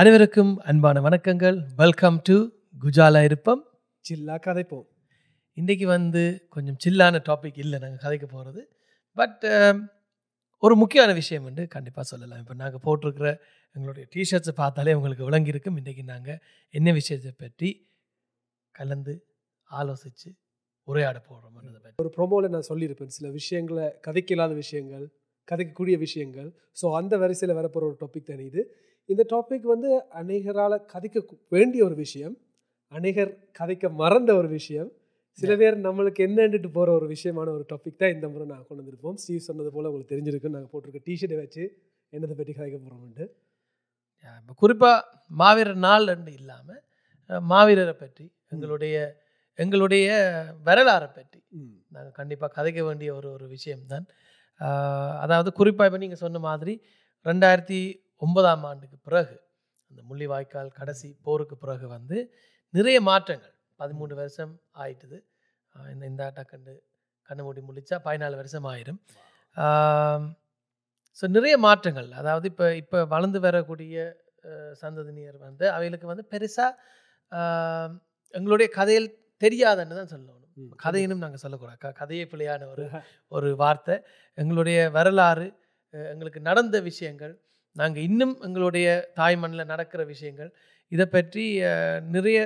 அனைவருக்கும் அன்பான வணக்கங்கள். வெல்கம் டு குஜாலா இருப்பம். சில்லா கதைப்போம். இன்றைக்கி வந்து கொஞ்சம் சில்லான டாபிக் இல்லை நாங்கள் கதைக்க போகிறது பட் um, ஒரு முக்கியமான விஷயம் வந்து கண்டிப்பாக சொல்லலாம். இப்போ நாங்கள் போட்டிருக்கிற எங்களுடைய டிஷர்ட்ஸை பார்த்தாலே உங்களுக்கு விளங்கியிருக்கும். இன்றைக்கி நாங்கள் என்ன விஷயத்தை பற்றி கலந்து ஆலோசித்து உரையாட போகிறோம் ஒரு ப்ரோமோவில் நான் சொல்லியிருப்பேன். சில விஷயங்களை கதைக்க இல்லாத விஷயங்கள் கதைக்கக்கூடிய விஷயங்கள். ஸோ அந்த வரிசையில் வரப்போகிற ஒரு டாபிக் தான் இது. இந்த டாபிக் வந்து அநேகரால் கதைக்க வேண்டிய ஒரு விஷயம். அநேகர் கதைக்க மறந்த ஒரு விஷயம். சில பேர் நம்மளுக்கு என்னன்னுட்டு போகிற ஒரு விஷயமான ஒரு டாபிக் தான் இந்த முறை நான் கொண்டு வந்திருப்போம். ஸ்டீவ் சொன்னது போல் உங்களுக்கு தெரிஞ்சிருக்கு நாங்கள் போட்டிருக்க டிஷர்ட்டை வச்சு என்னதை பற்றி கதைக்க போகிறோம்ட்டு இப்போ குறிப்பாக மாவீரர் நாள்னு இல்லாமல் மாவீரரை பற்றி எங்களுடைய எங்களுடைய வரலாறை பற்றி நாங்கள் கண்டிப்பாக கதைக்க வேண்டிய ஒரு ஒரு விஷயம்தான். அதாவது குறிப்பாக இப்போ நீங்கள் சொன்ன மாதிரி ரெண்டாயிரத்தி ஒன்பதாம் ஆண்டுக்கு பிறகு அந்த முள்ளிவாய்க்கால் கடைசி போருக்கு பிறகு வந்து நிறைய மாற்றங்கள். பதிமூணு வருஷம் ஆயிட்டுது. இந்த இந்த டக்கண்டு கண்ணு மூடி முழிச்சா பதினாலு வருஷம் ஆயிரும். ஸோ நிறைய மாற்றங்கள். அதாவது இப்போ இப்போ வளர்ந்து வரக்கூடிய அஹ், சந்ததியினர் வந்து அவைகளுக்கு வந்து பெருசாக எங்களுடைய கதையில் தெரியாதுன்னு தான் சொல்லணும். கதையினும் நாங்கள் சொல்லக்கூடாது. க கதையே பிழையான ஒரு ஒரு வார்த்தை. எங்களுடைய வரலாறு எங்களுக்கு நடந்த விஷயங்கள் நாங்கள் இன்னும் எங்களுடைய தாய் மண்ணில் நடக்கிற விஷயங்கள் இதை பற்றி நிறைய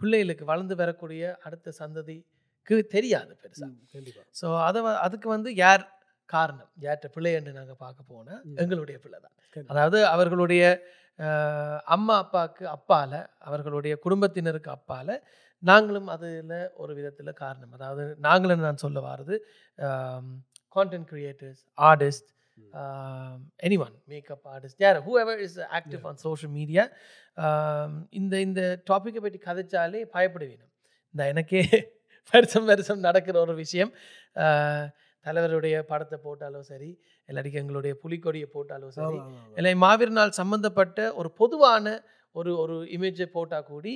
பிள்ளைகளுக்கு வளர்ந்து வரக்கூடிய அடுத்த சந்ததிக்கு தெரியாது பெருசாக கண்டிப்பாக ஸோ அதை அதுக்கு வந்து யார் காரணம்? யார்கிட்ட பிள்ளை என்று நாங்கள் பார்க்க போனால். எங்களுடைய பிள்ளை தான். அதாவது அவர்களுடைய அம்மா அப்பாவுக்கு அப்பால அவர்களுடைய குடும்பத்தினருக்கு அப்பால நாங்களும் அதில் ஒரு விதத்தில் காரணம். அதாவது நாங்களும் நான் சொல்ல வாரது content creators artist anyone makeup artist யார் whoever is active on social media இந்த இந்த டாப்பிக்கை பற்றி கதைச்சாலே பயப்படுவீனம் இந்த எனக்கே வருஷம் வருஷம் நடக்கிற ஒரு விஷயம். தலைவருடைய படத்தை போட்டாலும் சரி இல்லாட்டிக்கு எங்களுடைய புலிக்கொடியை போட்டாலும் சரி இல்லை மாவீர நாள் சம்பந்தப்பட்ட ஒரு பொதுவான ஒரு ஒரு இமேஜை போட்டால் கூடி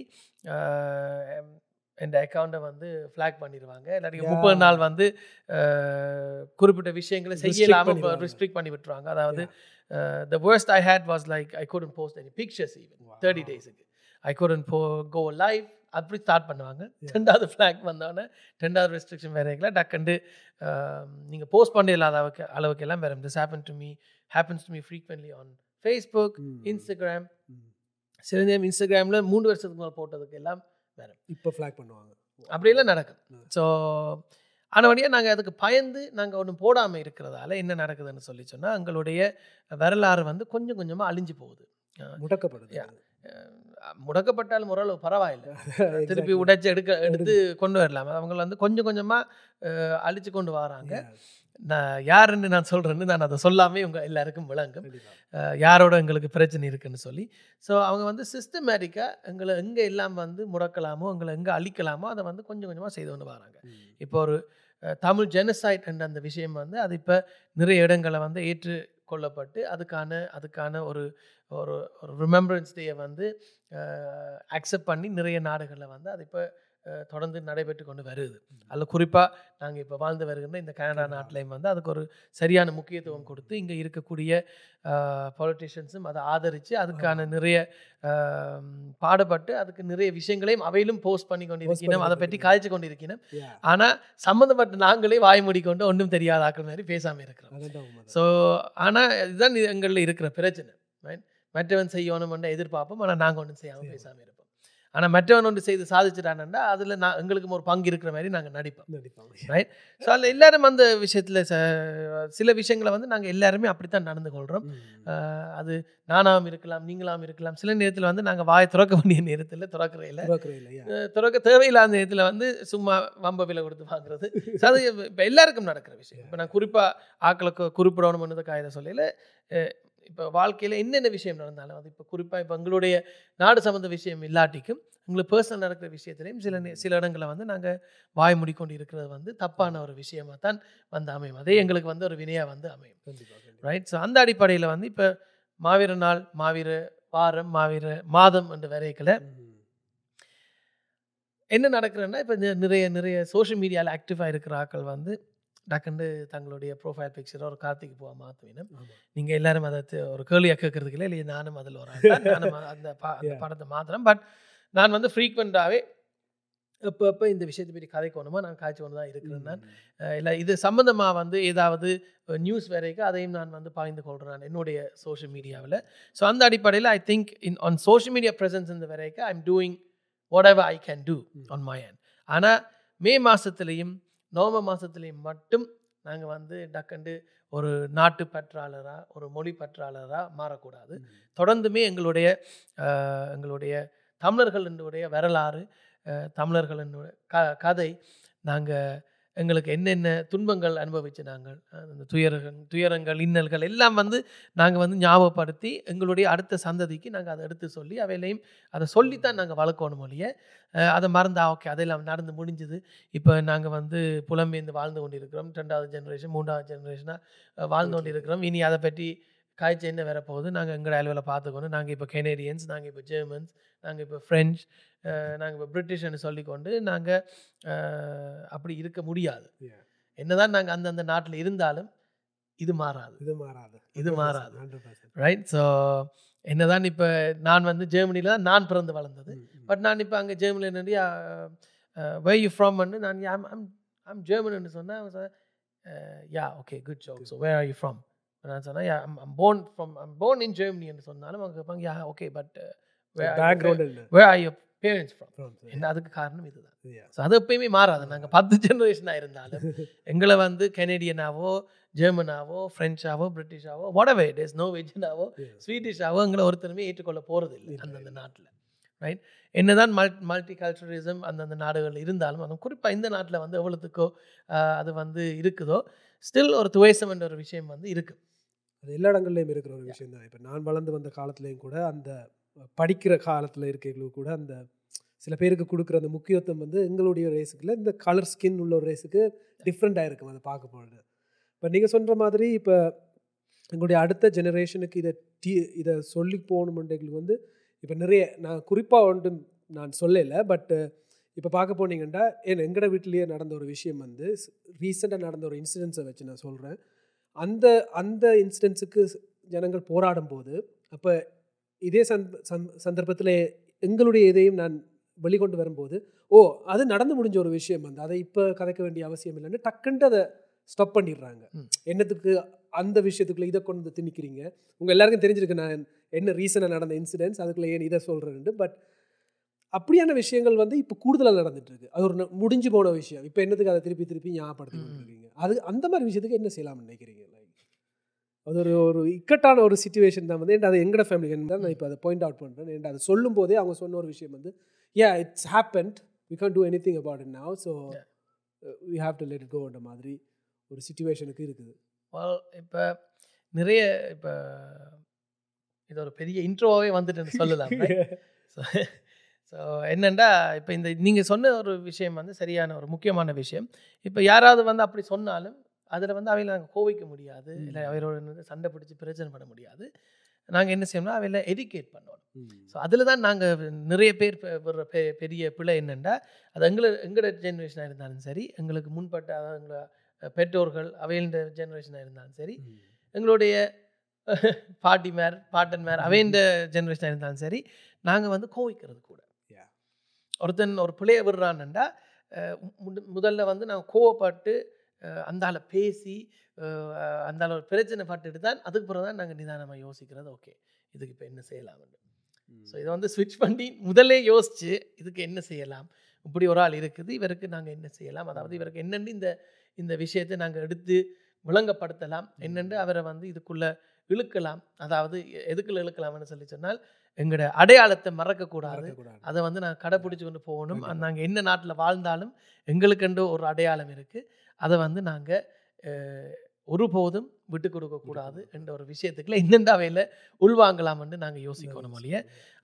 இந்த அக்கௌண்ட்டை வந்து ஃப்ளாக் பண்ணிடுவாங்க இல்லாட்டி. முப்பது நாள் வந்து குறிப்பிட்ட விஷயங்களை செய்யலாமல். ரிஸ்ட்ரிக்ட் பண்ணி விட்டுருவாங்க. அதாவது the worst I had was like I couldn't post any pictures even. Thirty டேஸுக்கு ஐ couldn't போ கோ லைவ் அப்படி ஸ்டார்ட் பண்ணுவாங்க. ரெண்டாவது ஃப்ளாக் வந்தோடனே ரெண்டாவது ரெஸ்ட்ரிக்ஷன் வேற இருக்கல டக்குண்டு நீங்கள் போஸ்ட் பண்ண இல்லாத அளவுக்கு அளவுக்கு எல்லாம் வேறு this happen to me happens to me frequently on Facebook Instagram சில நேரம் இன்ஸ்டாகிராமில் மூணு வருஷத்துக்கு மேலே போட்டதுக்கு எல்லாம் இப்போ ஃப்ளாக் பண்ணுவாங்க. அப்படியெல்லாம் நடக்கும். ஸோ ஆனவடியாக நாங்கள் அதுக்கு பயந்து நாங்கள் ஒன்றும் போடாமல் இருக்கிறதால என்ன நடக்குதுன்னு சொல்லி சொன்னால் எங்களுடைய வரலாறு வந்து கொஞ்சம் கொஞ்சமாக அழிஞ்சு போகுது. முடக்கப்படுது. முடக்கப்பட்டாலும் ஓரளவு பரவாயில்லை. திருப்பி. உடைச்சு எடுக்க எடுத்து கொண்டு வரலாம். அவங்க வந்து கொஞ்சம் கொஞ்சமாக அழிச்சு கொண்டு வராங்க. நான் யாருன்னு நான் சொல்கிறேன்னு நான் அதை சொல்லாமே உங்கள் எல்லாருக்கும் விளங்கும். யாரோட எங்களுக்கு பிரச்சனை இருக்குன்னு சொல்லி. ஸோ அவங்க வந்து சிஸ்டமேட்டிக்காக எங்களை எங்கே எல்லாம் வந்து முடக்கலாமோ எங்களை எங்கே அழிக்கலாமோ அதை வந்து கொஞ்சம் கொஞ்சமாக செய்து கொண்டு வராங்க. இப்போ ஒரு தமிழ் ஜெனசைட் என்ற அந்த விஷயம் வந்து அது இப்போ நிறைய இடங்களை வந்து ஏற்று கொள்ளப்பட்டு அதுக்கான அதுக்கான ஒரு ஒரு ஒரு ரிமெம்பரன்ஸ் டேயை வந்து அக்செப்ட் பண்ணி நிறைய நாடுகளில் வந்து அது இப்போ தொடர்ந்து நடைபெற்று கொண்டு வருது. அதில் குறிப்பாக நாங்கள் இப்போ வாழ்ந்து வருகின்ற இந்த கனடா நாட்டிலையும் வந்து அதுக்கு ஒரு சரியான முக்கியத்துவம் கொடுத்து இங்கே இருக்கக்கூடிய பொலிட்டிஷியன்ஸும் அதை ஆதரித்து அதுக்கான நிறைய பாடுபட்டு அதுக்கு நிறைய விஷயங்களையும் அவையிலும் போஸ்ட் பண்ணி கொண்டிருக்கணும் அதை பற்றி காய்ச்சி கொண்டிருக்கணும் ஆனால் சம்மந்தப்பட்ட நாங்களே வாய் மூடிக்கொண்டு ஒன்றும் தெரியாத ஆக்கள் மாதிரி பேசாமல் இருக்கிறோம். ஸோ ஆனால் இதுதான் எங்களில் இருக்கிற பிரச்சனை? மற்றவன் செய்யணும்னு எதிர்பார்ப்போம் ஆனால் நாங்கள் ஒன்றும் செய்யாமல் பேசாமல் இருப்போம். ஆனால் மற்றவன் ஒன்று செய்து சாதிச்சிட்டானண்டா அதில் நான் எங்களுக்கும் ஒரு பங்கு இருக்கிற மாதிரி நாங்கள் நடிப்போம். நடிப்பாங்க. ஸோ அதில் எல்லாரும் அந்த விஷயத்தில் சில விஷயங்களை வந்து நாங்கள் எல்லாருமே அப்படித்தான் நடந்து கொள்கிறோம். அது நானாவும் இருக்கலாம் நீங்களாம் இருக்கலாம். சில நேரத்தில் வந்து நாங்கள் வாயை திறக்க வேண்டிய நேரத்தில் திறக்கிற இல்லை திறக்க தேவையில்லாத நேரத்தில் வந்து சும்மா வம்ப விலை கொடுத்து வாங்குறது. அது இப்போ எல்லாருக்கும் நடக்கிற விஷயம். இப்போ நான் குறிப்பாக ஆக்களுக்கு குறிப்பிடணும்னு இதை சொல்லல இப்போ வாழ்க்கையில் என்னென்ன விஷயம் நடந்தாலும் அது இப்போ குறிப்பாக இப்போ எங்களுடைய நாடு சம்மந்த விஷயம் இல்லாட்டிக்கும் எங்களுக்கு பர்சனல் நடக்கிற விஷயத்துலையும் சில சில இடங்களில் வந்து நாங்கள் வாய் மூடிக்கொண்டு இருக்கிறது வந்து தப்பான ஒரு விஷயமா தான் வந்து அமையும் அதே எங்களுக்கு வந்து ஒரு வினையாக வந்து அமையும். ரைட் ஸோ அந்த அடிப்படையில் வந்து இப்போ மாவீர நாள் மாவீர வாரம் மாவீர மாதம் என்று வரைக்கல. என்ன நடக்கிறன்னா இப்போ நிறைய நிறைய சோஷியல் மீடியாவில் ஆக்டிவாக இருக்கிற ஆட்கள் வந்து டக்குண்டு தங்களுடைய ப்ரொஃபைல் பிக்சரை ஒரு கார்த்திக் பூவா மாற்றுவேன் ஆமா. நீங்கள் எல்லாரும் அதை ஒரு கேள்வியாக கேட்கறதுக்கு இல்லை இல்லை நானும் அதில் ஒரு. நானும் அந்த பா அந்த. படத்தை மாத்திரம் பட் நான் வந்து ஃப்ரீக்வெண்ட்டாகவே எப்போ எப்போ இந்த விஷயத்தை பற்றி கதைக்கணுமோ நான் காய்ச்சி கொண்டு தான் இருக்கிறேன் நான். இல்லை இது சம்மந்தமாக வந்து ஏதாவது நியூஸ் வரைக்கும் அதையும் நான் வந்து பகிர்ந்து கொள்கிறேன் என்னுடைய சோஷியல் மீடியாவில் ஸோ அந்த அடிப்படையில் I think in on social media presence இந்த வரைக்கும் I am doing whatever I can do on my hand ஆனால் மே மாதத்துலேயும் நவம்பர் மாதத்துலேயும் மட்டும் நாங்கள் வந்து டக்கண்டு ஒரு நாட்டு பற்றாளராக ஒரு மொழி பற்றாளராக மாறக்கூடாது. தொடர்ந்துமே எங்களுடைய எங்களுடைய தமிழர்களுடைய வரலாறு தமிழர்களினுடைய க கதை நாங்கள் எங்களுக்கு என்னென்ன துன்பங்கள் அனுபவிச்சு நாங்கள் அந்த துயரங்கள் துயரங்கள் இன்னல்கள் எல்லாம் வந்து நாங்கள் வந்து ஞாபகப்படுத்தி எங்களுடைய அடுத்த சந்ததிக்கு நாங்கள் அதை எடுத்து சொல்லி அவையிலையும் அதை சொல்லித்தான் நாங்கள் வளர்க்கணும் ஒழிய அதை மறந்தா ஓகே அதெல்லாம் நடந்து முடிஞ்சுது. இப்போ நாங்கள் வந்து புலம்பெயர்ந்து வாழ்ந்து கொண்டிருக்கிறோம். ரெண்டாவது ஜென்ரேஷன் மூன்றாவது ஜென்ரேஷனாக வாழ்ந்து கொண்டிருக்கிறோம். இனி அதை பற்றி காய்ச்சி என்ன வரப்போகுது? நாங்கள் எங்கள் அளவில் பார்த்துக்கணும். நாங்கள் இப்போ கெனேடியன்ஸ் நாங்கள் இப்போ ஜெர்மன்ஸ் நாங்கள் இப்போ ஃப்ரெஞ்ச் நாங்கள் இப்போ பிரிட்டிஷ்னு சொல்லிக்கொண்டு நாங்கள் அப்படி இருக்க முடியாது. என்னதான் நாங்கள் அந்தந்த நாட்டில் இருந்தாலும் இது மாறாது. இது மாறாது. இது மாறாது. ரைட் ஸோ என்னதான் இப்போ நான் வந்து ஜெர்மனியில் தான் நான் பிறந்து வளர்ந்தது. பட் நான் இப்போ அங்கே ஜெர்மனியில் நின்று வே யூ ஃப்ரம்னு நான் ஐம் ஐம் ஐம் ஜெர்மன்னு சொன்னேன் yeah okay good joke so where are you from நான் சொன்னேன் I'm born from I'm born in ஜெர்மனின்னு சொன்னாலும் அவங்க கேட்பாங்க yeah okay but where are your parents from From, என்ன அதுக்கு காரணம் இதுதான். ஸோ அது எப்பயுமே மாறாது. நாங்கள் பத்து ஜெனரேஷனாக இருந்தாலும் எங்களை வந்து கெனடியனாவோ ஜெர்மனாவோ ஃப்ரெஞ்சாவோ பிரிட்டிஷாவோ whatever it is நோர்வேஜனாவோ Yeah. ஸ்வீடிஷாவோ எங்களை ஒருத்தருமே ஏற்றுக்கொள்ள போகிறது இல்லை அந்தந்த. நாட்டில். ரைட் என்னதான் மல் மல்டி கல்ச்சரலிசம் அந்தந்த நாடுகள் இருந்தாலும் அதுவும் குறிப்பாக இந்த நாட்டில் வந்து எவ்வளோத்துக்கோ அது வந்து இருக்குதோ ஸ்டில் ஒரு துவேசம் என்ற ஒரு விஷயம் வந்து இருக்கு. அது எல்லா இடங்கள்லையும் இருக்கிற ஒரு விஷயம் தான் இப்போ நான் வளர்ந்து வந்த காலத்துலேயும் கூட அந்த படிக்கிற காலத்தில் இருக்கிறவங்களுக்கு கூட அந்த சில பேருக்கு கொடுக்குற அந்த முக்கியத்துவம் வந்து எங்களுடைய ரேஸுக்குள்ள இந்த கலர் ஸ்கின் உள்ள ஒரு ரேஸுக்கு டிஃப்ரெண்ட்டாக இருக்கும் அதை பார்க்க போகிறது இப்போ நீங்கள் சொல்கிற மாதிரி இப்போ எங்களுடைய அடுத்த ஜெனரேஷனுக்கு இதை டீ இதை சொல்லி போகணுமெண்டைகளுக்கு வந்து இப்போ நிறைய நான் குறிப்பாக ஒன்று நான் சொல்லலை பட்டு இப்போ பார்க்க போனீங்கன்னா என் எங்கட வீட்டிலேயே நடந்த ஒரு விஷயம் வந்து ரீசெண்டாக நடந்த ஒரு இன்சிடென்ட்ஸை வச்சு நான் சொல்கிறேன் அந்த அந்த இன்சிடென்ட்ஸுக்கு ஜனங்கள் போராடும் போது அப்போ இதே சந்த சந்- சந்தர்ப்பத்தில் எங்களுடைய இதையும் நான் வெளிக்கொண்டு வரும்போது ஓ அது நடந்து முடிஞ்ச ஒரு விஷயம் வந்து அதை இப்போ கதைக்க வேண்டிய அவசியம் இல்லைன்னு டக்குன்ட்டு அதை ஸ்டாப் பண்ணிடுறாங்க. என்னத்துக்கு அந்த விஷயத்துக்குள்ள இதை கொண்டு வந்து திணிக்கிறீங்க? உங்கள் எல்லாருக்கும் தெரிஞ்சிருக்கு நான் என்ன ரீசனாக நடந்த இன்சிடென்ட்ஸ் அதுக்குள்ள ஏன் இதை சொல்கிறேன்ட்டு பட் அப்படியான விஷயங்கள் வந்து இப்போ கூடுதலாக நடந்துட்டு இருக்கு அது ஒரு முடிஞ்சு போன விஷயம். இப்போ என்னத்துக்கு அதை திருப்பி திருப்பி ஞாபகப்படுத்தி ம், ம். கொண்டிருக்கீங்க? அது அந்த மாதிரி விஷயத்துக்கு என்ன செய்யலாம்னு நினைக்கிறீங்க? அது ஒரு ஒரு இக்கட்டான ஒரு சுச்சுவேஷன் தான் வந்து அது எங்கட ஃபேமிலி தான் நான் இப்போ அதை பாயிண்ட் அவுட் பண்ணுறேன் ஏன்டா அது சொல்லும் போதே அவங்க சொன்ன ஒரு விஷயம் வந்து yeah it's happened we can do anything about it now so we have to let கோன்ற மாதிரி ஒரு சுச்சுவேஷனுக்கு இருக்குது. இப்போ நிறைய இப்போ இது ஒரு பெரிய இன்ட்ரோவாகவே வந்துட்டுன்னு சொல்லலாம் ஸோ என்னண்டா இப்போ இந்த நீங்கள் சொன்ன ஒரு விஷயம் வந்து சரியான ஒரு முக்கியமான விஷயம். இப்போ யாராவது வந்து அப்படி சொன்னாலும் அதில் வந்து அவையில் நாங்கள் கோவிக்க முடியாது. இல்லை அவையோட சண்டை பிடிச்சி பிரச்சனை பண்ண முடியாது. நாங்கள் என்ன செய்யணும்னா அவையில் எடிகேட் பண்ணணும் ஸோ அதில் தான் நாங்கள் நிறைய பேர் விடுற பெ பெரிய பிழை என்னென்னா அது எங்களை எங்களோட ஜென்ரேஷனாக இருந்தாலும் சரி எங்களுக்கு முன்பட்ட அதாவது எங்களை பெற்றோர்கள் அவையின் ஜென்ரேஷனாக இருந்தாலும் சரி எங்களுடைய பாட்டிமார் பாட்டன்மார் அவையின் ஜென்ரேஷனாக இருந்தாலும் சரி நாங்கள் வந்து கோவிக்கிறது கூட. ஒருத்தன் ஒரு பிள்ளைய முத- முதல்ல வந்து நாங்கள் கோவப்பட்டு அந்தால பேசி அந்தால ஒரு பிரச்சனை பட்டுட்டு தான் அதுக்கு பிறகு தான் நாங்கள் நிதானமாக யோசிக்கிறது. ஓகே இதுக்கு இப்போ என்ன செய்யலாம்னு ஸோ இதை வந்து ஸ்விட்ச் பண்ணி முதல்லே யோசிச்சு இதுக்கு என்ன செய்யலாம்? இப்படி ஒரு ஆள் இருக்குது இவருக்கு நாங்கள் என்ன செய்யலாம்? அதாவது இவருக்கு என்னென்னு இந்த இந்த விஷயத்தை நாங்கள் எடுத்து விளங்கப்படுத்தலாம். என்னென்று அவரை வந்து இதுக்குள்ள இழுக்கலாம். அதாவது எதுக்குள்ள இழுக்கலாம்னு சொல்லி சொன்னால் எங்களோட அடையாளத்தை மறக்கக்கூடாது. அதை வந்து நாங்கள் கடைப்பிடிச்சு கொண்டு போகணும். நாங்கள் என்ன நாட்டில் வாழ்ந்தாலும் எங்களுக்கென்று ஒரு அடையாளம் இருக்குது அதை வந்து நாங்கள் ஒருபோதும் விட்டு கொடுக்கக்கூடாது என்ற ஒரு விஷயத்துக்குள்ள என்னென்ன அவையில் உள்வாங்கலாம்னு நாங்கள் யோசிக்கணும் ஒழிய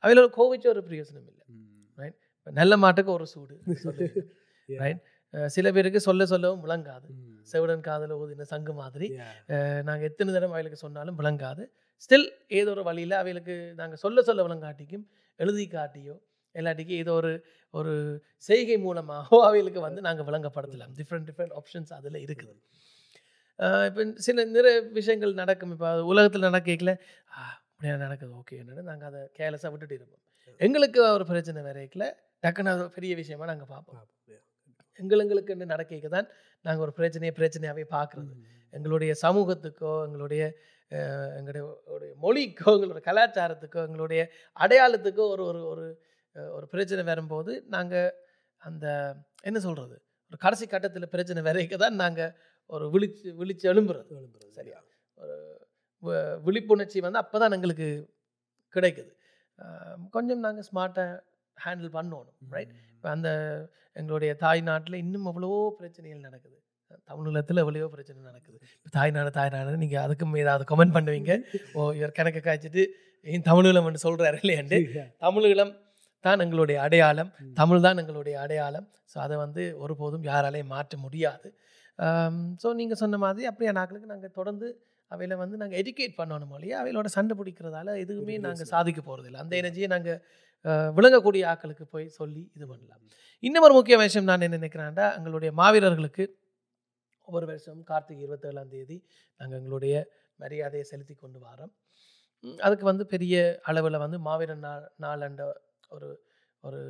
அவையில் ஒரு கோவிச்ச ஒரு பிரயோஜனம் இல்லை. நல்ல மாட்டுக்கு ஒரு சூடு? அஹ் சில பேருக்கு சொல்ல சொல்லவும் விளங்காது. செவிடன் காதல ஊதின சங்கு மாதிரி. நாங்கள் எத்தனை தடவை அவைகளுக்கு சொன்னாலும் விளங்காது. ஸ்டில் ஏதோ ஒரு வழியில் அவைகளுக்கு நாங்கள் சொல்ல சொல்ல விளங்காட்டிக்கும் எழுதி காட்டியோ இல்லாட்டிக்கு இது ஒரு ஒரு செய்கை மூலமாகவோ அவைகளுக்கு வந்து நாங்கள் விளங்கப்படுத்தலாம் டிஃப்ரெண்ட் டிஃப்ரெண்ட் ஆப்ஷன்ஸ் அதில் இருக்குது. இப்போ சில நிறைய விஷயங்கள் நடக்கும். இப்போ உலகத்தில் நடக்கல அப்படியா நடக்குது? ஓகே என்னன்னு நாங்கள் அதை கேர்லெஸ்ஸாக விட்டுட்டு இருப்போம். எங்களுக்கு ஒரு பிரச்சனை வரைக்கல டக்குன்னு அது பெரிய விஷயமா நாங்கள் பார்ப்போம் எங்களுக்கு என்ன நடக்க தான் நாங்கள் ஒரு பிரச்சனையை பிரச்சனையாகவே பார்க்குறது எங்களுடைய சமூகத்துக்கோ எங்களுடைய எங்களுடைய மொழிக்கோ எங்களுடைய கலாச்சாரத்துக்கோ எங்களுடைய அடையாளத்துக்கோ ஒரு ஒரு ஒரு ஒரு பிரச்சனை வரும்போது நாங்கள் அந்த என்ன சொல்கிறது ஒரு கடைசி கட்டத்தில் பிரச்சனை வரைக்க தான் நாங்கள் ஒரு விழிச்சு விழிச்சு எழும்புறது. சரியா? ஒரு விழிப்புணர்ச்சி வந்து அப்போ தான் எங்களுக்கு கிடைக்குது. கொஞ்சம் நாங்கள் ஸ்மார்ட்டாக ஹேண்டில் பண்ணணும் ரைட் இப்போ அந்த எங்களுடைய தாய் நாட்டில் இன்னும் எவ்வளவோ பிரச்சனைகள் நடக்குது. தமிழகத்தில் எவ்வளவோ பிரச்சனை நடக்குது. இப்போ தாய்நாடு தாய்நாடு நீங்கள் அதுக்கும் ஏதாவது கமெண்ட் பண்ணுவீங்க. ஓ இவர் கணக்கு காய்ச்சிட்டு ஏன் தமிழீழம் சொல்கிறாரு இல்லையாண்டு? தமிழீழம் தான் எங்களுடைய அடையாளம். தமிழ் தான் எங்களுடைய அடையாளம். ஸோ அதை வந்து ஒருபோதும் யாராலையும் மாற்ற முடியாது. ஸோ நீங்கள் சொன்ன மாதிரி அப்படியே நாட்களுக்கு நாங்கள் தொடர்ந்து அவையில வந்து நாங்கள் எஜுகேட் பண்ணணும் இல்லையா அவைகளோட சண்டை பிடிக்கிறதால எதுவுமே நாங்கள் சாதிக்க போகிறதில்ல அந்த எனர்ஜியை நாங்கள் விளங்கக்கூடிய ஆட்களுக்கு போய் சொல்லி இது பண்ணலாம். இன்னும் ஒரு முக்கிய விஷயம் நான் என்ன நினைக்கிறேன்டா எங்களுடைய மாவீரர்களுக்கு ஒவ்வொரு வருஷம் கார்த்திகை இருபத்தேழாம் தேதி நாங்கள் எங்களுடைய மரியாதையை செலுத்தி கொண்டு வரோம். அதுக்கு வந்து பெரிய அளவில் வந்து மாவீரன் நாள் நாளண்ட ஒரு ஒரு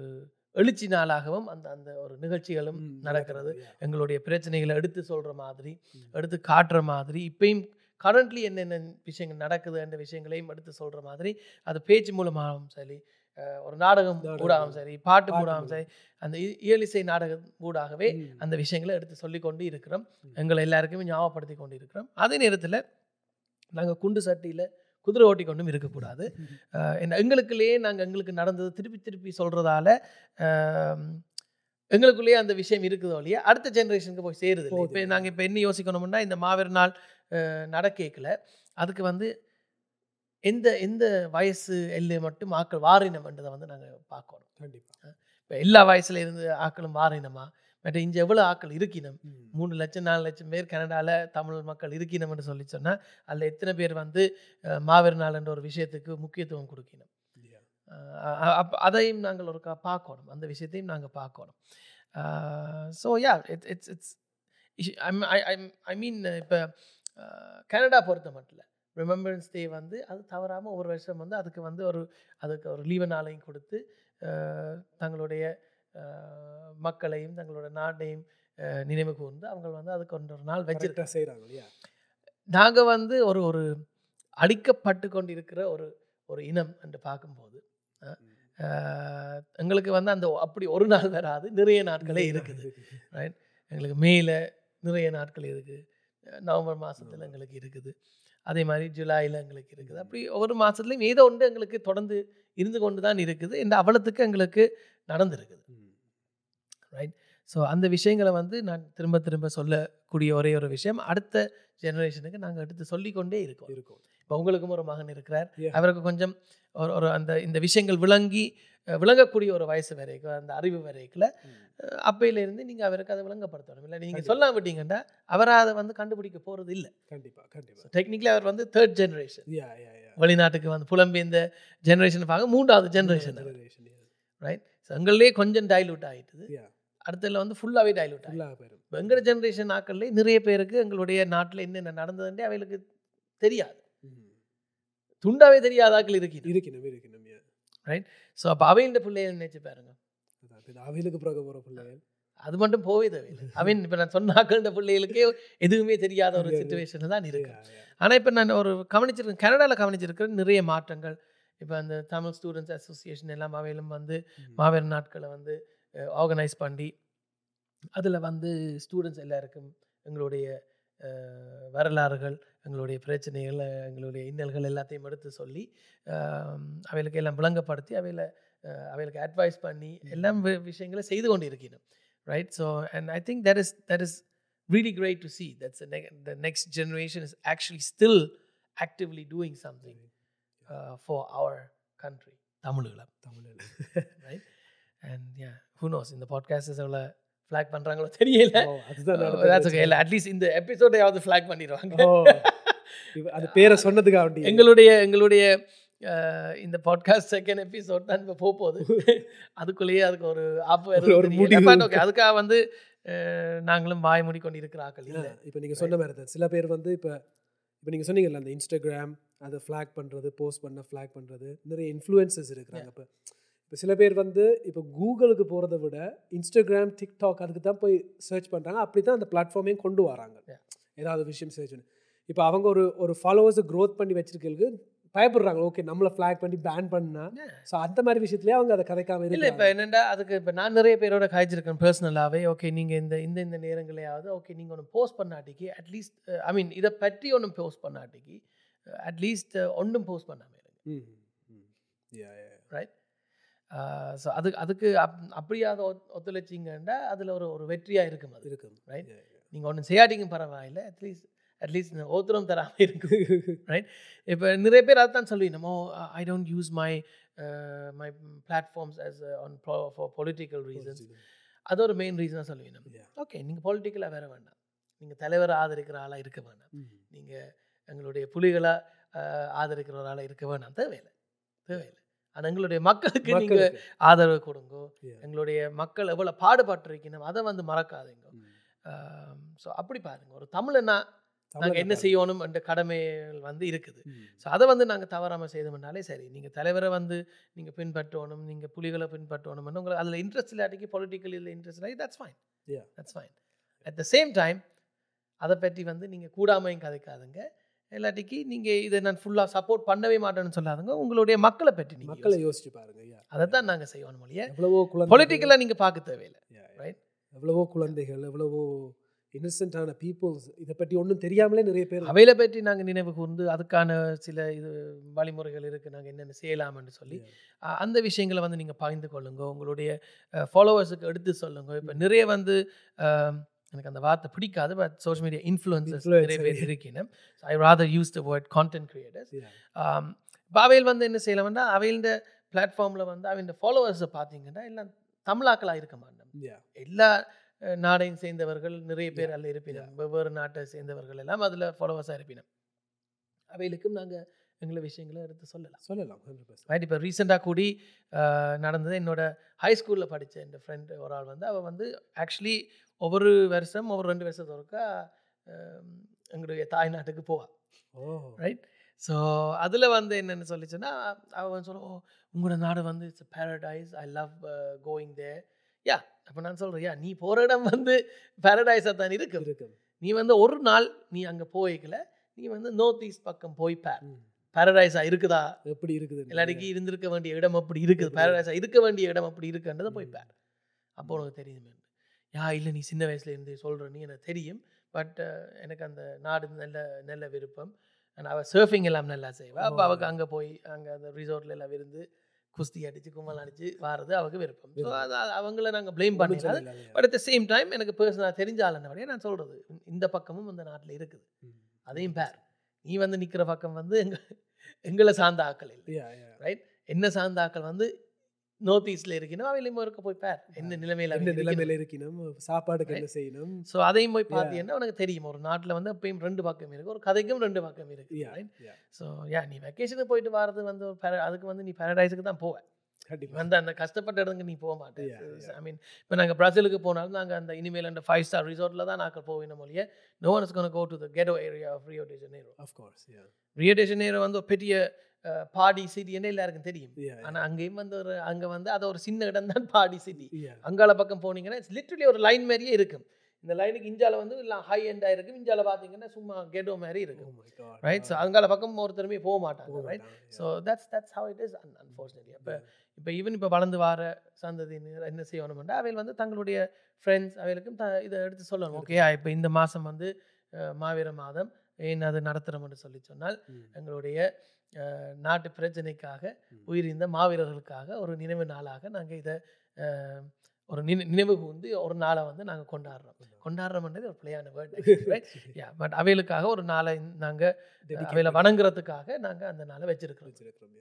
எழுச்சி நாளாகவும் அந்த அந்த ஒரு நிகழ்ச்சிகளும் நடக்கிறது எங்களுடைய பிரச்சனைகளை எடுத்து சொல்கிற மாதிரி. எடுத்து காட்டுற மாதிரி இப்பயும் கரண்ட்லி என்னென்ன விஷயங்கள் நடக்குது என்ற விஷயங்களையும் எடுத்து சொல்கிற மாதிரி அது பேச்சு மூலமாகவும் சரி ஒரு நாடகம். ஊடாகவும் சரி பாட்டு மூடாகவும் சரி அந்த இயலிசை நாடகம் ஊடாகவே அந்த விஷயங்களை எடுத்து சொல்லி கொண்டு இருக்கிறோம். எங்களை எல்லாருக்குமே ஞாபகப்படுத்தி கொண்டு இருக்கிறோம் அதே நேரத்தில் நாங்கள் குண்டு சட்டியில் குதிரை ஓட்டி கொண்டும் இருக்கக்கூடாது. எங்களுக்குள்ளேயே நாங்கள் எங்களுக்கு நடந்தது திருப்பி திருப்பி சொல்கிறதால எங்களுக்குள்ளேயே அந்த விஷயம் இருக்குதோ இல்லையா? அடுத்த ஜெனரேஷனுக்கு போய் சேருது இப்போ. நாங்கள் இப்போ என்ன யோசிக்கணும்னா இந்த மாவீர நாள் அஹ், நடக்கேக்கல அதுக்கு வந்து எந்த எந்த வயசு எல்லை மட்டும் ஆக்கள் வாரினம்ன்றதை வந்து நாங்கள் பார்க்கணும். கண்டிப்பா. இப்போ எல்லா வயசுல இருந்து ஆக்களும் வாரினமா? மற்ற இங்கே எவ்வளோ ஆக்கள் இருக்கினம் மூணு லட்சம் நாலு லட்சம் பேர் கனடாவில் தமிழ் மக்கள் இருக்கணும்னு சொல்லி சொன்னால் அதில் எத்தனை பேர் வந்து மாவீர நாள் என்ற ஒரு விஷயத்துக்கு முக்கியத்துவம் கொடுக்கணும் அப்ப அதையும் நாங்கள் ஒரு பார்க்கணும். அந்த விஷயத்தையும் நாங்கள் பார்க்கணும். So yeah it's it's it's I mean இப்போ கனடா பொறுத்த மட்டும் ரிமெம்பரன்ஸ் டே வந்து அது தவறாமல் ஒரு வருஷம் வந்து அதுக்கு வந்து ஒரு அதுக்கு ஒரு லீவ நாளையும் கொடுத்து தங்களுடைய மக்களையும் தங்களோட நாட்டையும் நினைவு கூர்ந்து அவங்க வந்து அதுக்கு ஒன்று ஒரு நாள் கரெக்டாக செய்கிறாங்க இல்லையா? நாங்கள் வந்து ஒரு ஒரு அடிக்கப்பட்டு கொண்டிருக்கிற ஒரு ஒரு இனம் என்று பார்க்கும்போது எங்களுக்கு வந்து அந்த அப்படி ஒரு நாள் வராது நிறைய நாட்களே இருக்குது. எங்களுக்கு மேல நிறைய நாட்கள் இருக்குது. நவம்பர் மாதத்தில் எங்களுக்கு இருக்குது. அதே மாதிரி ஜூலையில் எங்களுக்கு இருக்குது. அப்படி ஒவ்வொரு மாதத்துலையும் ஏதோ ஒன்று எங்களுக்கு தொடர்ந்து இருந்து கொண்டு தான் இருக்குது இந்த அவலத்துக்கு எங்களுக்கு நடந்திருக்குது. ரைட் ஸோ அந்த விஷயங்களை வந்து நான் திரும்ப திரும்ப சொல்லக்கூடிய ஒரே ஒரு விஷயம். அடுத்த ஜெனரேஷனுக்கு நாங்கள் எடுத்து சொல்லிக்கொண்டே இருக்கோம். இருக்கும். இப்போ உங்களுக்கும் ஒரு மகன் இருக்கிறார். அவருக்கு கொஞ்சம் ஒரு ஒரு அந்த இந்த விஷயங்கள் விளங்கி விளங்கக்கூடிய ஒரு வயசு வரைக்கும் அந்த அறிவு வரைக்குல. அப்பையிலேருந்து நீங்கள் அவருக்கு அதை விளங்கப்படுத்தணும். இல்லை நீங்கள். சொல்லாம விட்டீங்கன்னா அவர் அதை வந்து கண்டுபிடிக்க போகிறது இல்லை. கண்டிப்பா கண்டிப்பா. டெக்னிக்கலி அவர் வந்து தேர்ட் ஜெனரேஷன் வெளிநாட்டுக்கு வந்து புலம்பெயர்ந்த ஜெனரேஷன் பார்க்க மூன்றாவது ஜெனரேஷன் ரைட் ஸோ எங்களே கொஞ்சம் டைலூட் ஆயிட்டுது. யா அடுத்ததுல வந்து ஃபுல்லாகவே டைலூட் ஃபுல்லாக போயிடும் இப்போ எங்கள் ஜெனரேஷன் ஆக்கள்லேயே நிறைய பேருக்கு எங்களுடைய நாட்டில் என்னென்ன நடந்ததுன்றே அவைகளுக்கு தெரியாது. துண்டாவே தெரியாத ஆக்கள் இருக்குது இருக்கணும் இருக்கணும் யா ஸோ அப்போ அவையின் பிள்ளைகள் நினைச்சு பாருங்க. அவைகளுக்கு பிறகு போகிற பிள்ளைகள். அது மட்டும் போவே தேவையில்லை. அவன் இப்போ நான் சொன்ன ஆக்கள்ன்ற பிள்ளைகளுக்கே எதுவுமே தெரியாத ஒரு தெரியாது. சுச்சுவேஷன் தான் இருக்கு. ஆனால் இப்போ நான் ஒரு கவனிச்சிருக்கேன். கனடாவில் கவனிச்சிருக்கிற நிறைய மாற்றங்கள். இப்போ அந்த தமிழ் ஸ்டூடெண்ட்ஸ் அசோசியேஷன் எல்லாம் அவையிலும் வந்து ம். மாவேறு நாட்களை வந்து ஆர்கனைஸ் பண்ணி அதில் வந்து ஸ்டூடெண்ட்ஸ் எல்லாருக்கும் எங்களுடைய வரலாறுகள் எங்களுடைய பிரச்சனைகள் எங்களுடைய இன்னல்கள் எல்லாத்தையும் எடுத்து சொல்லி அவைகளுக்கு எல்லாம் விளங்கப்படுத்தி அவையில் அவைகளுக்கு அட்வைஸ் பண்ணி எல்லாம் விஷயங்களை செய்து கொண்டு இருக்கணும் right so and I think that is that is really great to see that's the, ne- the next generation is actually still actively doing something uh, for our country right? And yeah who knows? இந்த podcast எவ்வளோ flag பண்ணுறாங்களோ தெரியல. அதுதான் okay. இல்லை at least இந்த எபிசோடையாவது flag பண்ணிடுவாங்க. அது பேரை சொன்னதுக்காக வேண்டி. எங்களுடைய எங்களுடைய இந்த பாட்காஸ்ட் செகண்ட் எபிசோட் தான் இப்போ போக போகுது அதுக்குள்ளேயே அதுக்கு ஒரு ஆப்பு ஒரு- முடிவு. ஓகே அதுக்காக வந்து நாங்களும் வாய் மூடிக்கொண்டு இருக்கிற ஆக்கள் இல்லை இப்போ நீங்கள் சொன்ன மாதிரி தான். சில பேர் வந்து இப்போ இப்போ நீங்கள் சொன்னீங்கல்ல அந்த இன்ஸ்டாகிராம் அதை ஃப்ளாக் பண்ணுறது போஸ்ட் பண்ண ஃப்ளாக் பண்ணுறது நிறைய இன்ஃப்ளூயன்சஸ் இருக்கிறாங்க. இப்போ இப்போ சில பேர் வந்து இப்போ கூகுளுக்கு போகிறத விட இன்ஸ்டாகிராம் டிக்டாக் அதுக்கு தான் போய் சர்ச் பண்ணுறாங்க அப்படி தான் அந்த பிளாட்ஃபார்மையும் கொண்டு வராங்க. ஏதாவது விஷயம் சர்ச் பண்ணி. இப்போ அவங்க ஒரு ஒரு ஃபாலோவர்ஸை க்ரோத் பண்ணி வச்சிருக்கிறது பயப்படுறாங்க. ஓகே நம்மளை ஃப்ளாக் பண்ணி பேன் பண்ணா. ஸோ அந்த மாதிரி விஷயத்துலேயே அவங்க அதை கதைக்காம இல்லை இப்போ என்னென்னா அதுக்கு இப்போ நான் நிறைய பேரோட காய்ச்சிருக்கேன் பர்சனலாகவே ஓகே நீங்கள் இந்த இந்த இந்த நேரங்களையாவது ஓகே நீங்கள் ஒன்று போஸ்ட் பண்ணாட்டிக்கு அட்லீஸ்ட் ஐ மீன் இதை பற்றி ஒன்றும் போஸ்ட் பண்ணாட்டிக்கு அட்லீஸ்ட் ஒன்றும் போஸ்ட் பண்ணாமல் இருங்க. ம் ம் யா யா ரைட் ஸோ அது அதுக்கு அப் அப்படியாவது ஒத்- ஒத்துழைச்சிங்கன்னா அதில் ஒரு ஒரு வெற்றியாக இருக்கும் அது இருக்கும். yeah. நீங்கள் ஒன்றும் செய்யாட்டிங்க பரவாயில்ல. அட்லீஸ்ட் அட்லீஸ்ட் ஓத்திரம் தராமல் இருக்கும் இப்போ நிறைய பேர் அதான் சொல்லுவீங்க நம்ம I don't use my my platforms as on for political reasons அது ஒரு மெயின் ரீசனாக சொல்லுவீங்க Yeah. ஓகே நீங்கள் பொலிட்டிக்கலாக வேற வேண்டாம். நீங்கள் தலைவரை ஆதரிக்கிற ஆளாக இருக்க வேண்டாம். நீங்கள் எங்களுடைய புலிகளாக ஆதரிக்கிற ஒரு ஆளாக இருக்க வேண்டாம். தேவையில்லை. தேவையில்லை. அது எங்களுடைய மக்களுக்கு மக்களுக்கு. ஆதரவு கொடுங்கோ. எங்களுடைய மக்கள் எவ்வளோ பாடுபட்டிருக்கணும் அதை வந்து மறக்காதீங்க. ஸோ அப்படி பாருங்க ஒரு தமிழனா நாங்கள் என்ன செய்யணும் என்ற கடமைகள் வந்து இருக்குது. ஸோ அதை வந்து நாங்கள் தவறாமல் செய்தோம்னாலே சரி நீங்கள் தலைவரை வந்து நீங்கள் பின்பற்றணும் நீங்கள் புலிகளை பின்பற்றணும்னு உங்களுக்கு அதில் இன்ட்ரெஸ்ட் இல்லாட்டிக்கு பொலிட்டிக்கல் இதில் இன்ட்ரெஸ்ட் இல்லாட்டி that's fine. That's fine at the same time அதை பற்றி வந்து நீங்கள் கூடாமையும் கதைக்காதுங்க இல்லாட்டிக்கு நீங்கள் இதை நான் ஃபுல்லாக சப்போர்ட் பண்ணவே மாட்டேன்னு சொல்லாதுங்க. உங்களுடைய மக்களை பற்றி நீங்கள் மக்களை யோசிச்சு பாருங்க. அதை தான் நாங்கள் செய்யணும் இல்லையா எவ்வளவோ குழந்தைகள் பொலிட்டிக்கலாக நீங்கள் பார்க்க தேவையில்லை right? எவ்வளவோ குழந்தைகள் எவ்வளவோ இன்னசென்ட்டான பீப்புள்ஸ் இதை பற்றி ஒன்றும் தெரியாமலே நிறைய பேர் அவையில பற்றி நாங்கள் நினைவு கூர்ந்து அதுக்கான சில இது வழிமுறைகள் இருக்குது நாங்கள் என்னென்ன செய்யலாம்னு சொல்லி அந்த விஷயங்களை வந்து நீங்கள் பகிர்ந்து கொள்ளுங்க. உங்களுடைய ஃபாலோவர்ஸுக்கு எடுத்து சொல்லுங்க. இப்போ நிறைய வந்து எனக்கு அந்த வார்த்தை பிடிக்காது பட் சோஷியல் மீடியா இன்ஃப்ளூயன்சஸ். நிறைய பேர் இருக்கணும் I rather use the word content creators. இப்போ அவையில் வந்து என்ன செய்யலாம்னா அவையில பிளாட்ஃபார்மில் வந்து அவங்க ஃபாலோவர்ஸை பார்த்தீங்கன்னா எல்லாம் தமிழாக்களாக இருக்க மாட்டோம். Yeah. எல்லா நாடையும் சேர்ந்தவர்கள் நிறைய பேர் அதில் இருப்பினம். வெவ்வேறு நாட்டை சேர்ந்தவர்கள் எல்லாம் அதில் ஃபாலோவர்ஸாக இருப்பினம். அவைகளுக்கும் நாங்கள் எங்களை விஷயங்களை எடுத்து சொல்லலாம். சொல்லலாம் 100%. ரைட் இப்போ ரீசெண்டாக கூடி நடந்தது என்னோட ஹை ஸ்கூலில் படித்த என் ஃப்ரெண்ட் ஒரு ஆள் வந்து அவள் வந்து ஆக்சுவலி ஒவ்வொரு வருஷம் ஒவ்வொரு ரெண்டு வருஷத்து ஒருக்கா அஹ், எங்களுடைய தாய்நாட்டுக்கு போவாள் ஓ. ரைட் ஸோ அதில் வந்து என்னென்னு சொல்லிச்சுன்னா அவன் வந்து சொல்ல ஓ உங்களோட நாடு வந்து it's paradise I love going there yeah அப்போ நான் சொல்கிறேன் யா நீ போகிற இடம் வந்து பேரடைஸாக தான் இருக்கு இருக்கும். நீ வந்து ஒரு நாள் நீ அங்கே போய்க்கல. நீ வந்து நார்த் ஈஸ்ட் பக்கம் போய் பார் ம். பேரடைஸாக இருக்குதா? எப்படி இருக்குது இல்லாட்டிக்கு இருந்திருக்க வேண்டிய இடம் அப்படி இருக்குது. பேரடைஸாக இருக்க வேண்டிய இடம் அப்படி இருக்குன்றதை போய் பார். அப்போ உனக்கு தெரியுமே யா இல்லை நீ சின்ன வயசுல இருந்து சொல்கிற நீ எனக்கு தெரியும். பட் எனக்கு அந்த நாடு நல்ல நல்ல விருப்பம். அவள் சர்ஃபிங் எல்லாம் நல்லா செய்வா. அப்போ அவளுக்கு அங்கே போய் அங்கே அந்த ரிசார்ட்ல எல்லாம் இருந்து குஸ்தி அடித்து கும்மல் அடித்து வாரது அவளுக்கு விருப்பம். ஸோ அது அது அவங்கள நாங்கள் blame பண்ணிடாது. But at the same time எனக்கு பர்சனலாக தெரிஞ்சாலன்னபடியே நான் சொல்கிறது இந்த பக்கமும் இந்த நாட்டில் இருக்குது. அதையும் பேர். நீ வந்து நிற்கிற பக்கம் வந்து எங்க எங்களை சார்ந்த ஆக்கள் இல்லை. ரைட் என்ன சார்ந்த ஆக்கள் வந்து நார்த் ஈஸ்ட்ல இருக்கணும் அவையிலும் இருக்க போய் பார். என்ன நிலைமையில என்ன நிலைமையில இருக்கணும் சாப்பாடுக்கு என்ன செய்யணும். ஸோ அதையும் போய் பார்த்தீங்கன்னா உனக்கு தெரியும். ஒரு நாட்டில் வந்து எப்பயும் ரெண்டு பக்கம் இருக்கு. ஒரு கதைக்கும் ரெண்டு பக்கம் இருக்கு. ஸோ யா நீ வெக்கேஷனுக்கு போயிட்டு வர்றது வந்து ஒரு அதுக்கு வந்து நீ பேரடைஸுக்கு தான் போவ. கண்டிப்பா. வந்து அந்த கஷ்டப்பட்ட இடத்துக்கு நீ போக மாட்டேன். ஐ மீன் இப்போ நாங்கள் பிரசிலுக்கு போனாலும் நாங்கள் அந்த இனிமேல் அந்த ஃபைவ் ஸ்டார் ரிசார்ட்டில் தான் நாங்கள் போவினோம் ஒழிய no one is gone go to the ghetto area of Rio de Janeiro of course yeah. Rio de Janeiro வந்து ஒரு பெரிய பாடி சிட்டி என்ன எல்லாருக்கும் தெரியும். ஆனால் அங்கேயும் வந்து ஒரு அங்கே வந்து அது ஒரு சின்ன இடம் தான் பாடி சிட்டி அங்கால பக்கம் போனீங்கன்னா இட்ஸ் லிட்டரலி ஒரு லைன் மாதிரியே இருக்கும். இந்த லைனுக்கு இஞ்சால வந்து எல்லாம் ஹை எண்டாக இருக்கும் இஞ்சால பார்த்தீங்கன்னா சும்மா கெடோ மாதிரி oh இருக்கும் ரைட் ஸோ அங்கால பக்கம் ஒருத்தருமே போக மாட்டாங்க. Right so that's that's how it is unfortunately அப்போ இப்போ ஈவன் இப்போ வளர்ந்து வர சந்ததியினர் என்ன செய்யணும்னா அவைகள் வந்து தங்களுடைய ஃப்ரெண்ட்ஸ் அவைகளுக்கும் த இதை எடுத்து சொல்லணும். ஓகே இப்போ இந்த மாதம் வந்து மாவீர மாதம். ஏன் அது நடத்துகிறோம்னு சொல்லி சொன்னால். எங்களுடைய நாட்டு பிரச்சனைக்காக. உயிரிழந்த மாவீரர்களுக்காக ஒரு நினைவு நாளாக நாங்கள் இதை ஒரு நினை நினைவு கூர்ந்து ஒரு நாளை வந்து நாங்கள் கொண்டாடுறோம். கொண்டாடுறோம்ன்றது ஒரு பிள்ளையான வேர்ட் யா பட் அவைகளுக்காக ஒரு நாளை நாங்கள் பண்ணி வணங்குறதுக்காக நாங்கள் அந்த நாளை வச்சிருக்கிறோம். வச்சிருக்கிறோம்.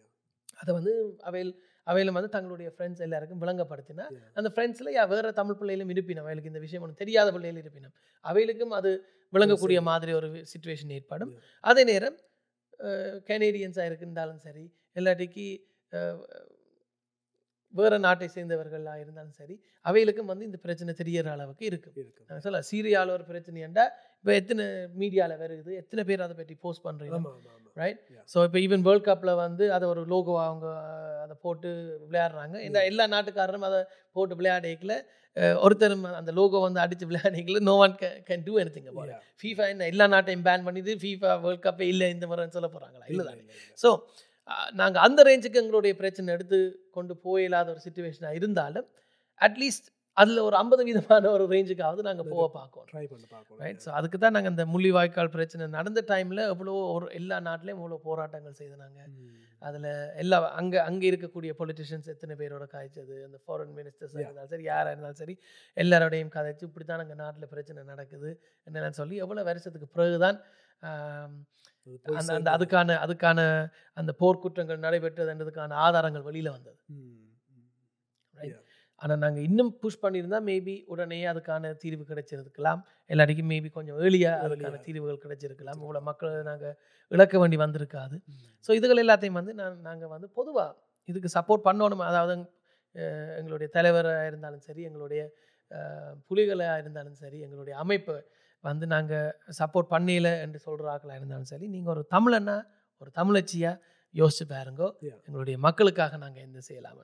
அதை வந்து அவையில் அவையிலும் வந்து தங்களுடைய ஃப்ரெண்ட்ஸ் எல்லாருக்கும் விளங்கப்படுத்தினா. அந்த ஃப்ரெண்ட்ஸில் யா வேறு தமிழ் பிள்ளைகளும் இருப்பினும் அவைகளுக்கு இந்த விஷயம் ஒன்று தெரியாத பிள்ளைகள் இருப்பினும் அவைகளுக்கும் அது விளங்கக்கூடிய மாதிரி ஒரு சுச்சுவேஷன் ஏற்படும். அதே நேரம் கனேடியன்ஸாக இருந்தாலும் சரி இல்லாட்டிக்கு வேற நாட்டை சேர்ந்தவர்களாக இருந்தாலும் சரி அவைகளுக்கும் வந்து இந்த பிரச்சனை தெரியற அளவுக்கு இருக்கு இருக்கும். நான் சொல்ல சீரியாவில் ஒரு பிரச்சனைண்டா இப்போ எத்தனை மீடியாவில் வருது எத்தனை பேர் அதை பற்றி போஸ்ட் பண்ணுறீங்க ரைட். ஸோ இப்போ ஈவன் வேர்ல்ட் கப்பில் வந்து அதை ஒரு லோகோ அவங்க அதை போட்டு விளையாடுறாங்க. இந்த எல்லா நாட்டுக்காரரும் அதை போட்டு விளையாடிக்கல. ஒருத்தரும் அந்த லோகோ வந்து அடித்து விளையாடிக்கல. No one can do anything Yeah. FIFA என்ன எல்லா நாட்டையும் பேன் பண்ணிது ஃபீஃபா வேர்ல்ட் கப்பே இல்லை இந்த முறை சொல்ல போகிறாங்களா இல்லை தானே. ஸோ நாங்கள் அந்த ரேஞ்சுக்கு எங்களுடைய பிரச்சனை எடுத்து கொண்டு போயில்லாத ஒரு சுச்சுவேஷனாக இருந்தாலும் அட்லீஸ்ட் அதில் ஒரு ஐம்பது வீதமான ஒரு ரேஞ்சுக்காவது நாங்கள் போக பார்க்கணும். ட்ரை பண்ணி பார்க்கணும். ரைட் ஸோ அதுக்கு தான் நாங்கள் இந்த முள்ளிவாய்க்கால் பிரச்சனை நடந்த டைமில் எவ்வளோ ஒரு எல்லா நாட்டிலையும் இவ்வளோ போராட்டங்கள் செய்தாங்க ம். அதில் எல்லா அங்கே அங்கே இருக்கக்கூடிய பொலிட்டிஷியன்ஸ் எத்தனை பேரோட காய்ச்சது அந்த ஃபாரின் மினிஸ்டர்ஸ் Yeah. இருந்தாலும் சரி யாராக இருந்தாலும் சரி எல்லாரோடையும் கதைச்சு இப்படி தான் எங்கள் நாட்டில் பிரச்சனை நடக்குது என்னென்னு சொல்லி எவ்வளோ வருஷத்துக்கு அது போய் அந்த அந்த. அதுக்கான அதுக்கான அந்த போர்க்குற்றங்கள் நடைபெற்றதுன்றதுக்கான ஆதாரங்கள் வெளியில் வந்தது. ஆனால் நாங்கள் இன்னும் புஷ் பண்ணியிருந்தா மேபி உடனே அதுக்கான தீர்வு கிடைச்சிருக்கலாம் எல்லாருக்கும் மேபி கொஞ்சம் ஏர்லியாக அதுக்கான. தீர்வுகள் கிடைச்சிருக்கலாம் இவ்வளோ மக்கள் நாங்கள் இழக்க வேண்டி வந்திருக்காது. ஸோ இதுகள் எல்லாத்தையும் வந்து நான் நாங்கள் வந்து பொதுவாக இதுக்கு சப்போர்ட் பண்ணணும் அதாவது எங்களுடைய தலைவராக இருந்தாலும் சரி எங்களுடைய புலிகளாக இருந்தாலும் சரி எங்களுடைய அமைப்பை வந்து நாங்கள் சப்போர்ட் பண்ணல என்று சொல்கிற ஆக்களாக இருந்தாலும் சரி நீங்கள் ஒரு தமிழன்னா ஒரு தமிழச்சியாக யோசிச்சு பாருங்கோ. எங்களுடைய மக்களுக்காக நாங்கள் எந்த செய்யலாம்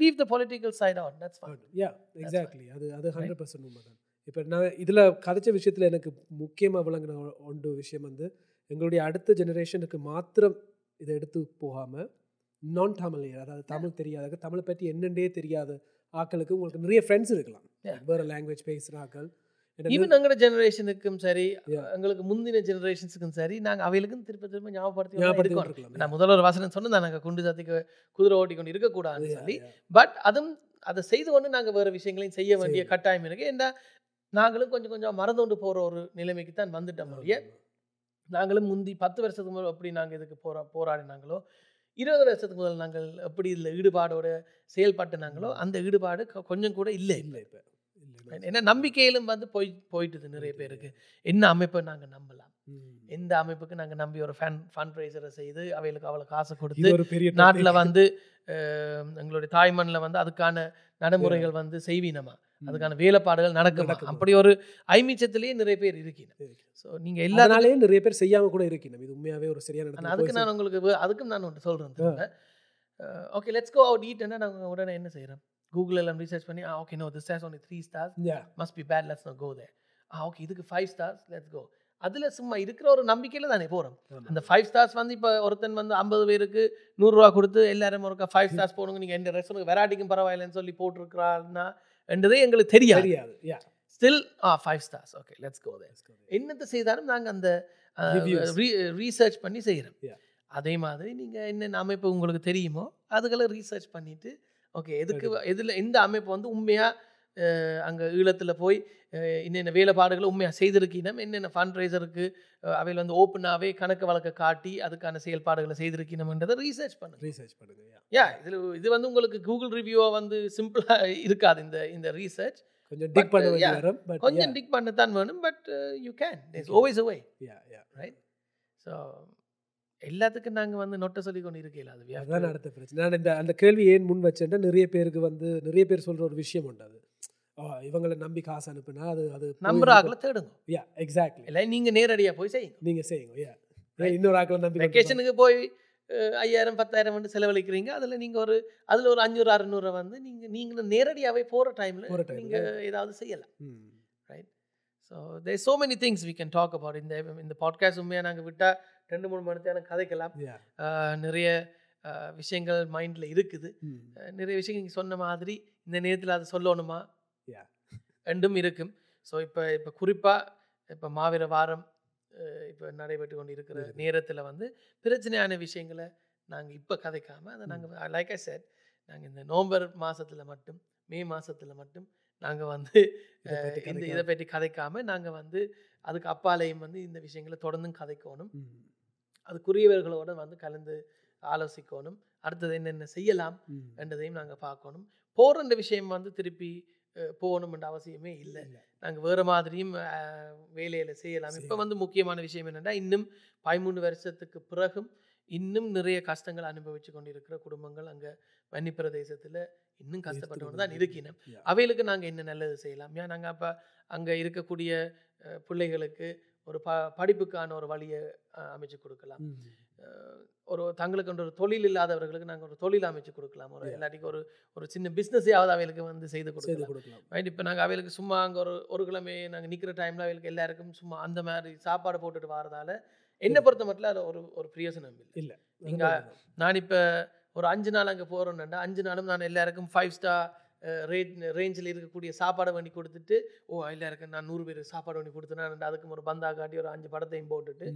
leave the political side out that's yeah exactly அது அது ஹண்ட்ரட் பர்சன்ட் உண்மைதான். இப்போ நான் இதில் கதைச்ச விஷயத்தில் எனக்கு முக்கியமாக விளங்கின ஒன்று விஷயம் வந்து எங்களுடைய அடுத்த ஜெனரேஷனுக்கு மாத்திரம் இதை எடுத்து போகாமல் நான் தமிழியர் அதாவது தமிழ் தெரியாத தமிழை பற்றி என்னென்னே தெரியாத ஆக்களுக்கு உங்களுக்கு நிறைய ஃப்ரெண்ட்ஸ் இருக்கலாம். வேறு லாங்குவேஜ் பேசுகிற ஆக்கள் என்ன ஈவன் எங்களோட ஜெனரேஷனுக்கும் சரி. எங்களுக்கு முந்தின ஜெனரேஷன்ஸுக்கும் சரி நாங்கள் அவைகளுக்கும் திருப்ப திரும்ப ஞாபகப்படுத்தி நான் முதல்ல ஒரு வசனம் சொன்னேன் நாங்கள் குண்டு சாத்திக்கு குதிரை ஓட்டி கொண்டு இருக்கக்கூடாதுன்னு சொல்லி. பட் அதுவும் அதை செய்து கொண்டு நாங்கள் வேறு விஷயங்களையும் செய்ய வேண்டிய. கட்டாயம் இருக்கு. ஏன்னா நாங்களும் கொஞ்சம் கொஞ்சம் மறந்துண்டு போகிற ஒரு நிலைமைக்கு தான் வந்துட்டோம் ஒழிய நாங்களும் முந்தி பத்து வருஷத்துக்கு முதல் எப்படி நாங்கள் இதுக்கு போரா போராடினாங்களோ இருபது வருஷத்துக்கு முதல் நாங்கள் எப்படி இதில் ஈடுபாடோட செயல்பட்டுனாங்களோ அந்த ஈடுபாடு கொஞ்சம் கூட இல்லை. இல்லை இப்போ. ஏன்னா நம்பிக்கையிலும் வந்து போய் போயிட்டுது நிறைய பேருக்கு. என்ன அமைப்பை நாங்கள் நம்பலாம். எந்த அமைப்புக்கு நாங்கள் நம்பி ஒரு ஃபன் ஃபண்ட் ரைசரை செய்து அவைகளுக்கு அவ்வளோ காசு கொடுத்து ஒரு பெரிய நாட்டில். வந்து எங்களுடைய தாய்மண்ணில் வந்து அதுக்கான நடைமுறைகள் வந்து செய்வீனமா. அதுக்கான வேலைப்பாடுகள் நடக்குமா. அப்படி ஒரு ஐமிச்சத்திலேயே நிறைய பேர் இருக்கீங்க இருக்கு. ஸோ நீங்கள் எல்லா அதனாலேயே நிறைய பேர் செய்யாம கூட இருக்கணும் இது உண்மையாவே ஒரு சரியான அதுக்கு நான் உங்களுக்கு அதுக்கும் நான் ஒன்று சொல்கிறேன் okay let's go out eat நாங்கள் உடனே என்ன செய்கிறோம் கூகுள் எல்லாம் ரிசர்ச் பண்ணி ஆ okay no this has only three stars. Must be bad let's no go there ah okay இதுக்கு ஃபைவ் ஸ்டார்ஸ் லெட்ஸ் கோ அதில் சும்மா இருக்கிற ஒரு நம்பிக்கையில் தானே போகிறோம். அந்த ஃபைவ் ஸ்டார்ஸ் வந்து இப்போ ஒருத்தன் வந்து ஐம்பது பேருக்கு நூறுரூவா கொடுத்து எல்லாரும் ஒருக்கா ஃபைவ் ஸ்டார்ஸ் போடுங்க நீங்கள் எந்த ரெஸ்டாரண்ட் வெராட்டிக்கும் பரவாயில்லைன்னு சொல்லி போட்டிருக்கிறான்னா என்றதே எங்களுக்கு தெரியாது தெரியாது. Still ah five stars okay let's go there Let's go. என்னத்தை செய்தாலும் நாங்கள் அந்த. ரீசர்ச் பண்ணி செய்கிறோம். அதே மாதிரி நீங்கள் என்னென்ன அமைப்பு உங்களுக்கு தெரியுமோ அதுகளை ரீசர்ச் பண்ணிட்டு ஓகே எதுக்கு எதில் எந்த அமைப்பு வந்து உண்மையாக அங்கே ஈழத்தில் போய் என்னென்ன வேலைப்பாடுகளை உண்மையாக செய்திருக்கணும் என்னென்ன ஃபண்ட் ரைசருக்கு அவையில் வந்து ஓப்பனாகவே கணக்கு வழக்க காட்டி அதுக்கான செயல்பாடுகளை செய்திருக்கணும்ன்றதை ரீசர்ச் பண்ணுங்க. Research பண்ணுங்க Yeah. யா இதில் இது வந்து உங்களுக்கு கூகுள் ரிவ்யூவாக வந்து சிம்பிளாக இருக்காது இந்த இந்த ரீசர்ச் கொஞ்சம் டிக் பண்ண கொஞ்சம் டிக் பண்ணத்தான் வேணும் but you can it's. Always away yeah yeah so எல்லாத்துக்கும் நாங்கள் வந்து நொட்டை சொல்லி கொண்டு இருக்கையில் அது அதான் அடுத்த பிரச்சனை. நான் இந்த அந்த கேள்வி ஏன் முன் வச்சேன்னா நிறைய பேருக்கு வந்து நிறைய பேர் சொல்ற ஒரு விஷயம் உண்டு அது. இவங்களை நம்பி காசு அனுப்புனா அது அது நம்புற ஆக்களை தேடுங்க. யா எக்ஸாக்ட்லி இல்லை நீங்கள் நேரடியாக போய் செய்யுங்க. நீங்க செய்யுங்க யா இன்னொரு ஆக்களை நம்பி வெக்கேஷனுக்கு போய் ஐயாயிரம் பத்தாயிரம் வந்து செலவழிக்கிறீங்க. அதில் நீங்கள் ஒரு அதில் ஒரு அஞ்சூறு அறுநூறு வந்து நீங்கள் நீங்களும் நேரடியாகவே போகிற போற டைமில். நீங்கள் ஏதாவது செய்யலாம். So there so many things we can talk about இந்த இந்த பாட்காஸ்ட் உண்மையாக நாங்கள் விட்டால் ரெண்டு மூணு மணி நேரம் கதைக்கலாம். நிறைய விஷயங்கள் மைண்டில் இருக்குது. நிறைய விஷயங்கள் நீங்கள் சொன்ன மாதிரி இந்த நேரத்தில் அதை சொல்லணுமா. ரெண்டும் இருக்கும். ஸோ இப்போ இப்போ குறிப்பாக இப்போ மாவீர வாரம் இப்போ நடைபெற்று கொண்டு இருக்கிற. நேரத்தில் வந்து பிரச்சனையான விஷயங்களை நாங்கள் இப்போ கதைக்காமல் அதை நாங்கள் லைக் ஐ said நாங்கள் இந்த நவம்பர் மாதத்தில் மட்டும் மே மாதத்தில் மட்டும் நாங்கள் வந்து இந்த. இதை பற்றி கதைக்காமல் நாங்கள் வந்து அதுக்கு அப்பாலையும் வந்து இந்த விஷயங்களை தொடர்ந்தும் கதைக்கணும். அதுக்குரியவர்களோட வந்து கலந்து ஆலோசிக்கணும் அடுத்தது என்னென்ன செய்யலாம். என்றதையும் நாங்கள் பார்க்கணும் போகிற விஷயம் வந்து திருப்பி போகணும்ன்ற அவசியமே இல்லை இல்ல. நாங்கள் வேறு மாதிரியும் வேலையில் செய்யலாம் இப்போ வந்து முக்கியமான விஷயம் என்னென்னா இன்னும் பதிமூணு வருஷத்துக்கு பிறகும் இன்னும் நிறைய கஷ்டங்கள் அனுபவிச்சு கொண்டிருக்கிற குடும்பங்கள் அங்கே வன்னி பிரதேசத்தில் இன்னும் கஷ்டப்பட்டு கொண்டு தான் இருக்கினோம். அவைகளுக்கு நாங்கள் என்ன நல்லது செய்யலாம்? ஏன் நாங்கள் அப்போ அங்கே இருக்கக்கூடிய பிள்ளைகளுக்கு ஒரு ப படிப்புக்கான ஒரு வழியை அமைச்சு கொடுக்கலாம். ஒரு தங்களுக்கு ஒரு தொழில் இல்லாதவர்களுக்கு நாங்கள் ஒரு தொழில் அமைச்சு கொடுக்கலாம். ஒரு. இல்லாட்டிக்கு ஒரு ஒரு சின்ன பிஸ்னஸையாவது அவைகளுக்கு வந்து செய்து கொடுக்கலாம். ரைட் இப்போ நாங்கள் அவைகளுக்கு சும்மா அங்கே ஒரு ஒரு கிழமை நாங்கள் நிற்கிற டைமில் அவைகளுக்கு எல்லாருக்கும் சும்மா அந்த மாதிரி சாப்பாடு போட்டுட்டு வரதால என்னை பொறுத்த மட்டும் அதில் ஒரு ஒரு பிரியோசனம் இல்லை. இல்ல. நீங்க நான் இப்போ ஒரு அஞ்சு நாள் அங்கே போகிறோன்னா அஞ்சு நாளும் நான் எல்லாருக்கும் ஃபைவ் ஸ்டார் ரேட் ரேஞ்சில் இருக்கக்கூடிய சாப்பாடை பண்ணி கொடுத்துட்டு ஓ எல்லாருக்கும் நான் நூறு பேருக்கு சாப்பாடு பண்ணி கொடுத்தேன் அதுக்கும் ஒரு பந்தா காட்டி ஒரு அஞ்சு படத்தையும் போட்டுட்டு.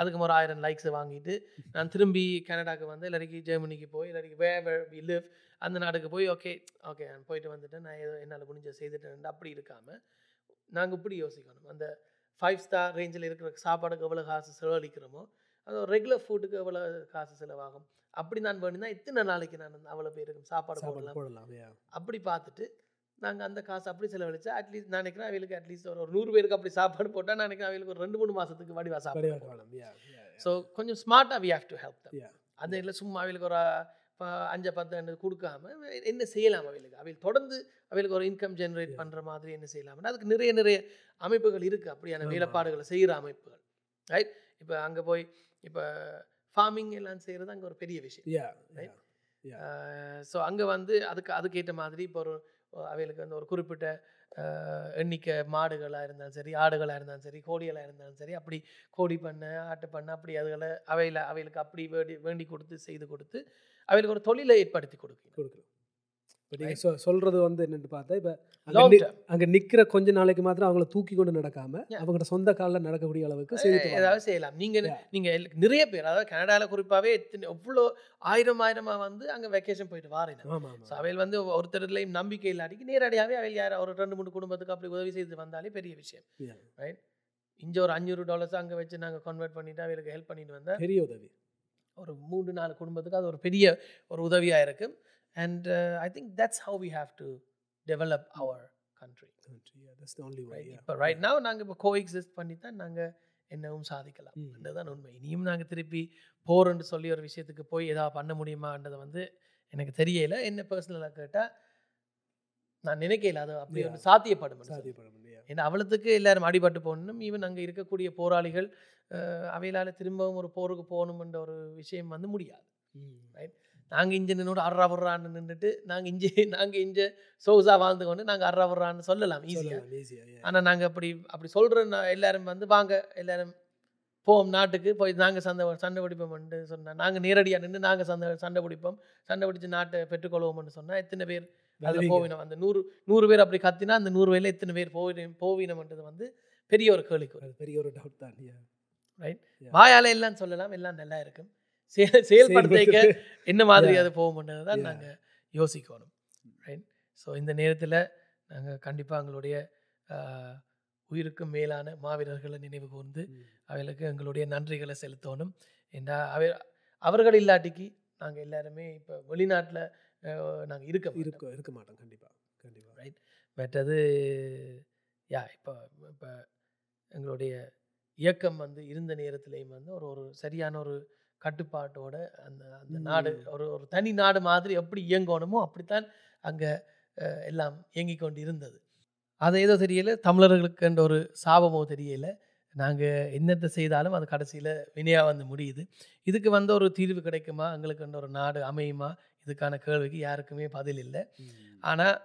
அதுக்கும் ஒரு ஆயிரம் லைக்ஸை வாங்கிட்டு நான் திரும்பி கனடாக்கு வந்து இல்லாட்டிக்கு ஜெர்மனிக்கு போய் இல்லாட்டிக்கு வே வி லிவ் அந்த நாட்டுக்கு போய் ஓகே ஓகே நான் போயிட்டு வந்துட்டேன் நான் ஏதோ என்னால் முடிஞ்ச செய்துட்டேன் அப்படி இருக்காமல் நாங்கள் இப்படி யோசிக்கணும். அந்த ஃபைவ் ஸ்டார் ரேஞ்சில் இருக்கிற சாப்பாடுக்கு எவ்வளோ காசு செலவழிக்கிறோமோ அது ஒரு ரெகுலர் ஃபுட்டுக்கு எவ்வளோ காசு செலவாகும் அப்படி நான் வேணும்னா எத்தனை நாளைக்கு நான் அவ்வளோ பேருக்கு சாப்பாடு போடலாம். அப்படி பார்த்துட்டு நாங்கள் அந்த காசு அப்படி செலவழிச்சா அட்லீஸ்ட் நான் நினைக்கிறேன் அவங்களுக்கு அட்லீஸ்ட் ஒரு ஒரு நூறு பேருக்கு அப்படி சாப்பாடு போட்டால் நான் நினைக்கிறேன் அவங்களுக்கு ஒரு ரெண்டு மூணு மாதத்துக்கு வடிவா சாப்பாடு. ஸோ கொஞ்சம் ஸ்மார்ட்டாக வி ஹேவ் டு ஹெல்ப். அது இல்லை சும்மா அவங்களுக்கு ஒரு இப்போ அஞ்சு பத்து கொடுக்காம என்ன செய்யலாம் அவங்களுக்கு அவங்களுக்கு தொடர்ந்து அவங்களுக்கு ஒரு இன்கம் ஜென்ரேட். பண்ணுற மாதிரி என்ன செய்யலாம்னா அதுக்கு நிறைய நிறைய அமைப்புகள் இருக்குது அப்படியான. வேலைப்பாடுகளை செய்கிற அமைப்புகள். ரைட் இப்போ அங்கே போய் இப்போ ஃபார்மிங் எல்லாம் செய்கிறது அங்கே ஒரு பெரிய விஷயம். Yeah. ஸோ அங்கே வந்து அதுக்கு அதுக்கேற்ற மாதிரி இப்போ ஒரு அவைகளுக்கு வந்து ஒரு குறிப்பிட்ட எண்ணிக்கை மாடுகளாக இருந்தாலும் சரி ஆடுகளாக இருந்தாலும் சரி கோழிகளாக இருந்தாலும் சரி அப்படி கோழி பண்ண ஆட்டு பண்ண அப்படி அதுகளை அவையில் அவைகளுக்கு அப்படி வேண்டி வேண்டி கொடுத்து செய்து கொடுத்து அவைகளுக்கு ஒரு தொழிலை ஏற்படுத்தி கொடுக்கணும். கொடுக்கலாம் இப்போ நீங்கள் சொ சொல்றது வந்து என்னன்னு பார்த்தா இப்போ அங்கே அங்கே நிற்கிற கொஞ்ச நாளைக்கு மாத்திரம் அவங்கள தூக்கி கொண்டு நடக்காம Yeah. அவங்களோட சொந்த காலில் நடக்கக்கூடிய அளவுக்கு. ஏதாவது செய்யலாம். நீங்கள். நீங்கள் நிறைய பேர் அதாவது கனடாவில் குறிப்பாகவே எத்தனை எவ்வளோ ஆயிரம் ஆயிரமாக வந்து அங்கே வெக்கேஷன் போயிட்டு வாரினா ஸோ அவையில் வந்து ஒருத்தர்லையும் நம்பிக்கை இல்லாட்டிக்கு நேரடியாகவே அவையில் யார் ஒரு ரெண்டு மூணு குடும்பத்துக்கு அப்படி உதவி செய்து வந்தாலே பெரிய விஷயம். ரைட் இங்கே ஒரு அஞ்சூறு டாலர்ஸ் அங்கே வச்சு நாங்கள் கன்வெர்ட் பண்ணிட்டு அவைகளுக்கு ஹெல்ப் பண்ணிட்டு வந்தால் பெரிய உதவி. ஒரு மூன்று நாலு குடும்பத்துக்கு அது ஒரு பெரிய ஒரு உதவியாக இருக்கும் and I think that's how we have to develop our country Yeah, that's the only way. Right Yeah. இப்போ ரைட் now நாங்கள் இப்போ கோஎக்ஸிஸ்ட் பண்ணி தான் நாங்கள் என்னவும் சாதிக்கலாம். அதுதான் உண்மை இனியும் நாங்கள் திருப்பி போகிறோன்னு சொல்லி ஒரு விஷயத்துக்கு போய் ஏதாவது பண்ண முடியுமான்றது வந்து எனக்கு தெரியல என்ன பர்சனலாக கேட்டால் நான் நினைக்கல அது அப்படி. ஒரு சாத்தியப்படும் சொல்லி. சாத்தியப்பட முடியும் ஏன்னா அவளத்துக்கு எல்லாரும் அடிபட்டு போகணும் ஈவன் அங்கே இருக்கக்கூடிய போராளிகள் அவைகளால் திரும்பவும் ஒரு போருக்கு போகணுமென்ற ஒரு விஷயம் வந்து முடியாது நாங்கள் இங்கே நின்னோட அர்றா வர்றான்னு நின்றுட்டு நாங்கள் இங்கே நாங்கள் இங்கே சோசா வாழ்ந்து கொண்டு நாங்கள் அர்றா வர்றான்னு சொல்லலாம் ஈஸியாக ஈஸியா ஆனால் நாங்கள் அப்படி அப்படி சொல்கிற எல்லாரும் வந்து வாங்க எல்லாரும் போவோம் நாட்டுக்கு போய் நாங்கள் சண்டை சண்டை பிடிப்போம்னு சொன்னால் நாங்கள் நேரடியாக நின்று நாங்கள் சண்டை சண்டை பிடிப்போம். சண்டை பிடிச்சு நாட்டை பெற்றுக்கொள்வோம்னு சொன்னால் எத்தனை பேர் அதில் போவினம்? அந்த நூறு நூறு பேர் அப்படி கத்தினா அந்த நூறு பேரில் எத்தனை பேர் போவினம் போவினம்ன்றது வந்து பெரிய ஒரு கேள்விக்குறி. அது பெரிய ஒரு டவுட் தான். ரைட். வாயால் எல்லாம் சொல்லலாம் எல்லாம் நல்லா இருக்கும். செயல்படுத்திக்க என்ன மாதிரி. அது போகும்ன்றது தான் Yeah. நாங்கள் யோசிக்கணும் ரைட் ஸோ இந்த நேரத்தில் நாங்கள் கண்டிப்பாக எங்களுடைய உயிருக்கும் மேலான மாவீரர்களை நினைவு கூர்ந்து ம். அவர்களுக்கு எங்களுடைய நன்றிகளை செலுத்தணும் ஏன்னா அவ அவர்கள் இல்லாட்டிக்கு நாங்கள் எல்லாருமே இப்போ வெளிநாட்டில் நாங்கள் இருக்க. இருக்க இருக்க மாட்டோம் கண்டிப்பா கண்டிப்பா Right. மற்றது யா இப்போ இப்போ எங்களுடைய இயக்கம் வந்து இருந்த நேரத்திலையும் வந்து ஒரு ஒரு சரியான ஒரு கட்டுப்பாட்டோட அந்த அந்த நாடு. ஒரு ஒரு தனி நாடு மாதிரி எப்படி இயங்கணுமோ அப்படித்தான் அங்கே எல்லாம் இயங்கிக் கொண்டு இருந்தது அது ஏதோ தெரியல தமிழர்களுக்குன்ற ஒரு சாபமோ தெரியல. நாங்கள் என்னத்தை செய்தாலும் அது கடைசியில் வினையாக வந்து முடியுது. இதுக்கு வந்து ஒரு தீர்வு கிடைக்குமா? எங்களுக்குன்ற ஒரு நாடு அமையுமா? இதுக்கான கேள்விக்கு யாருக்குமே பதில் இல்லை. ஆனால்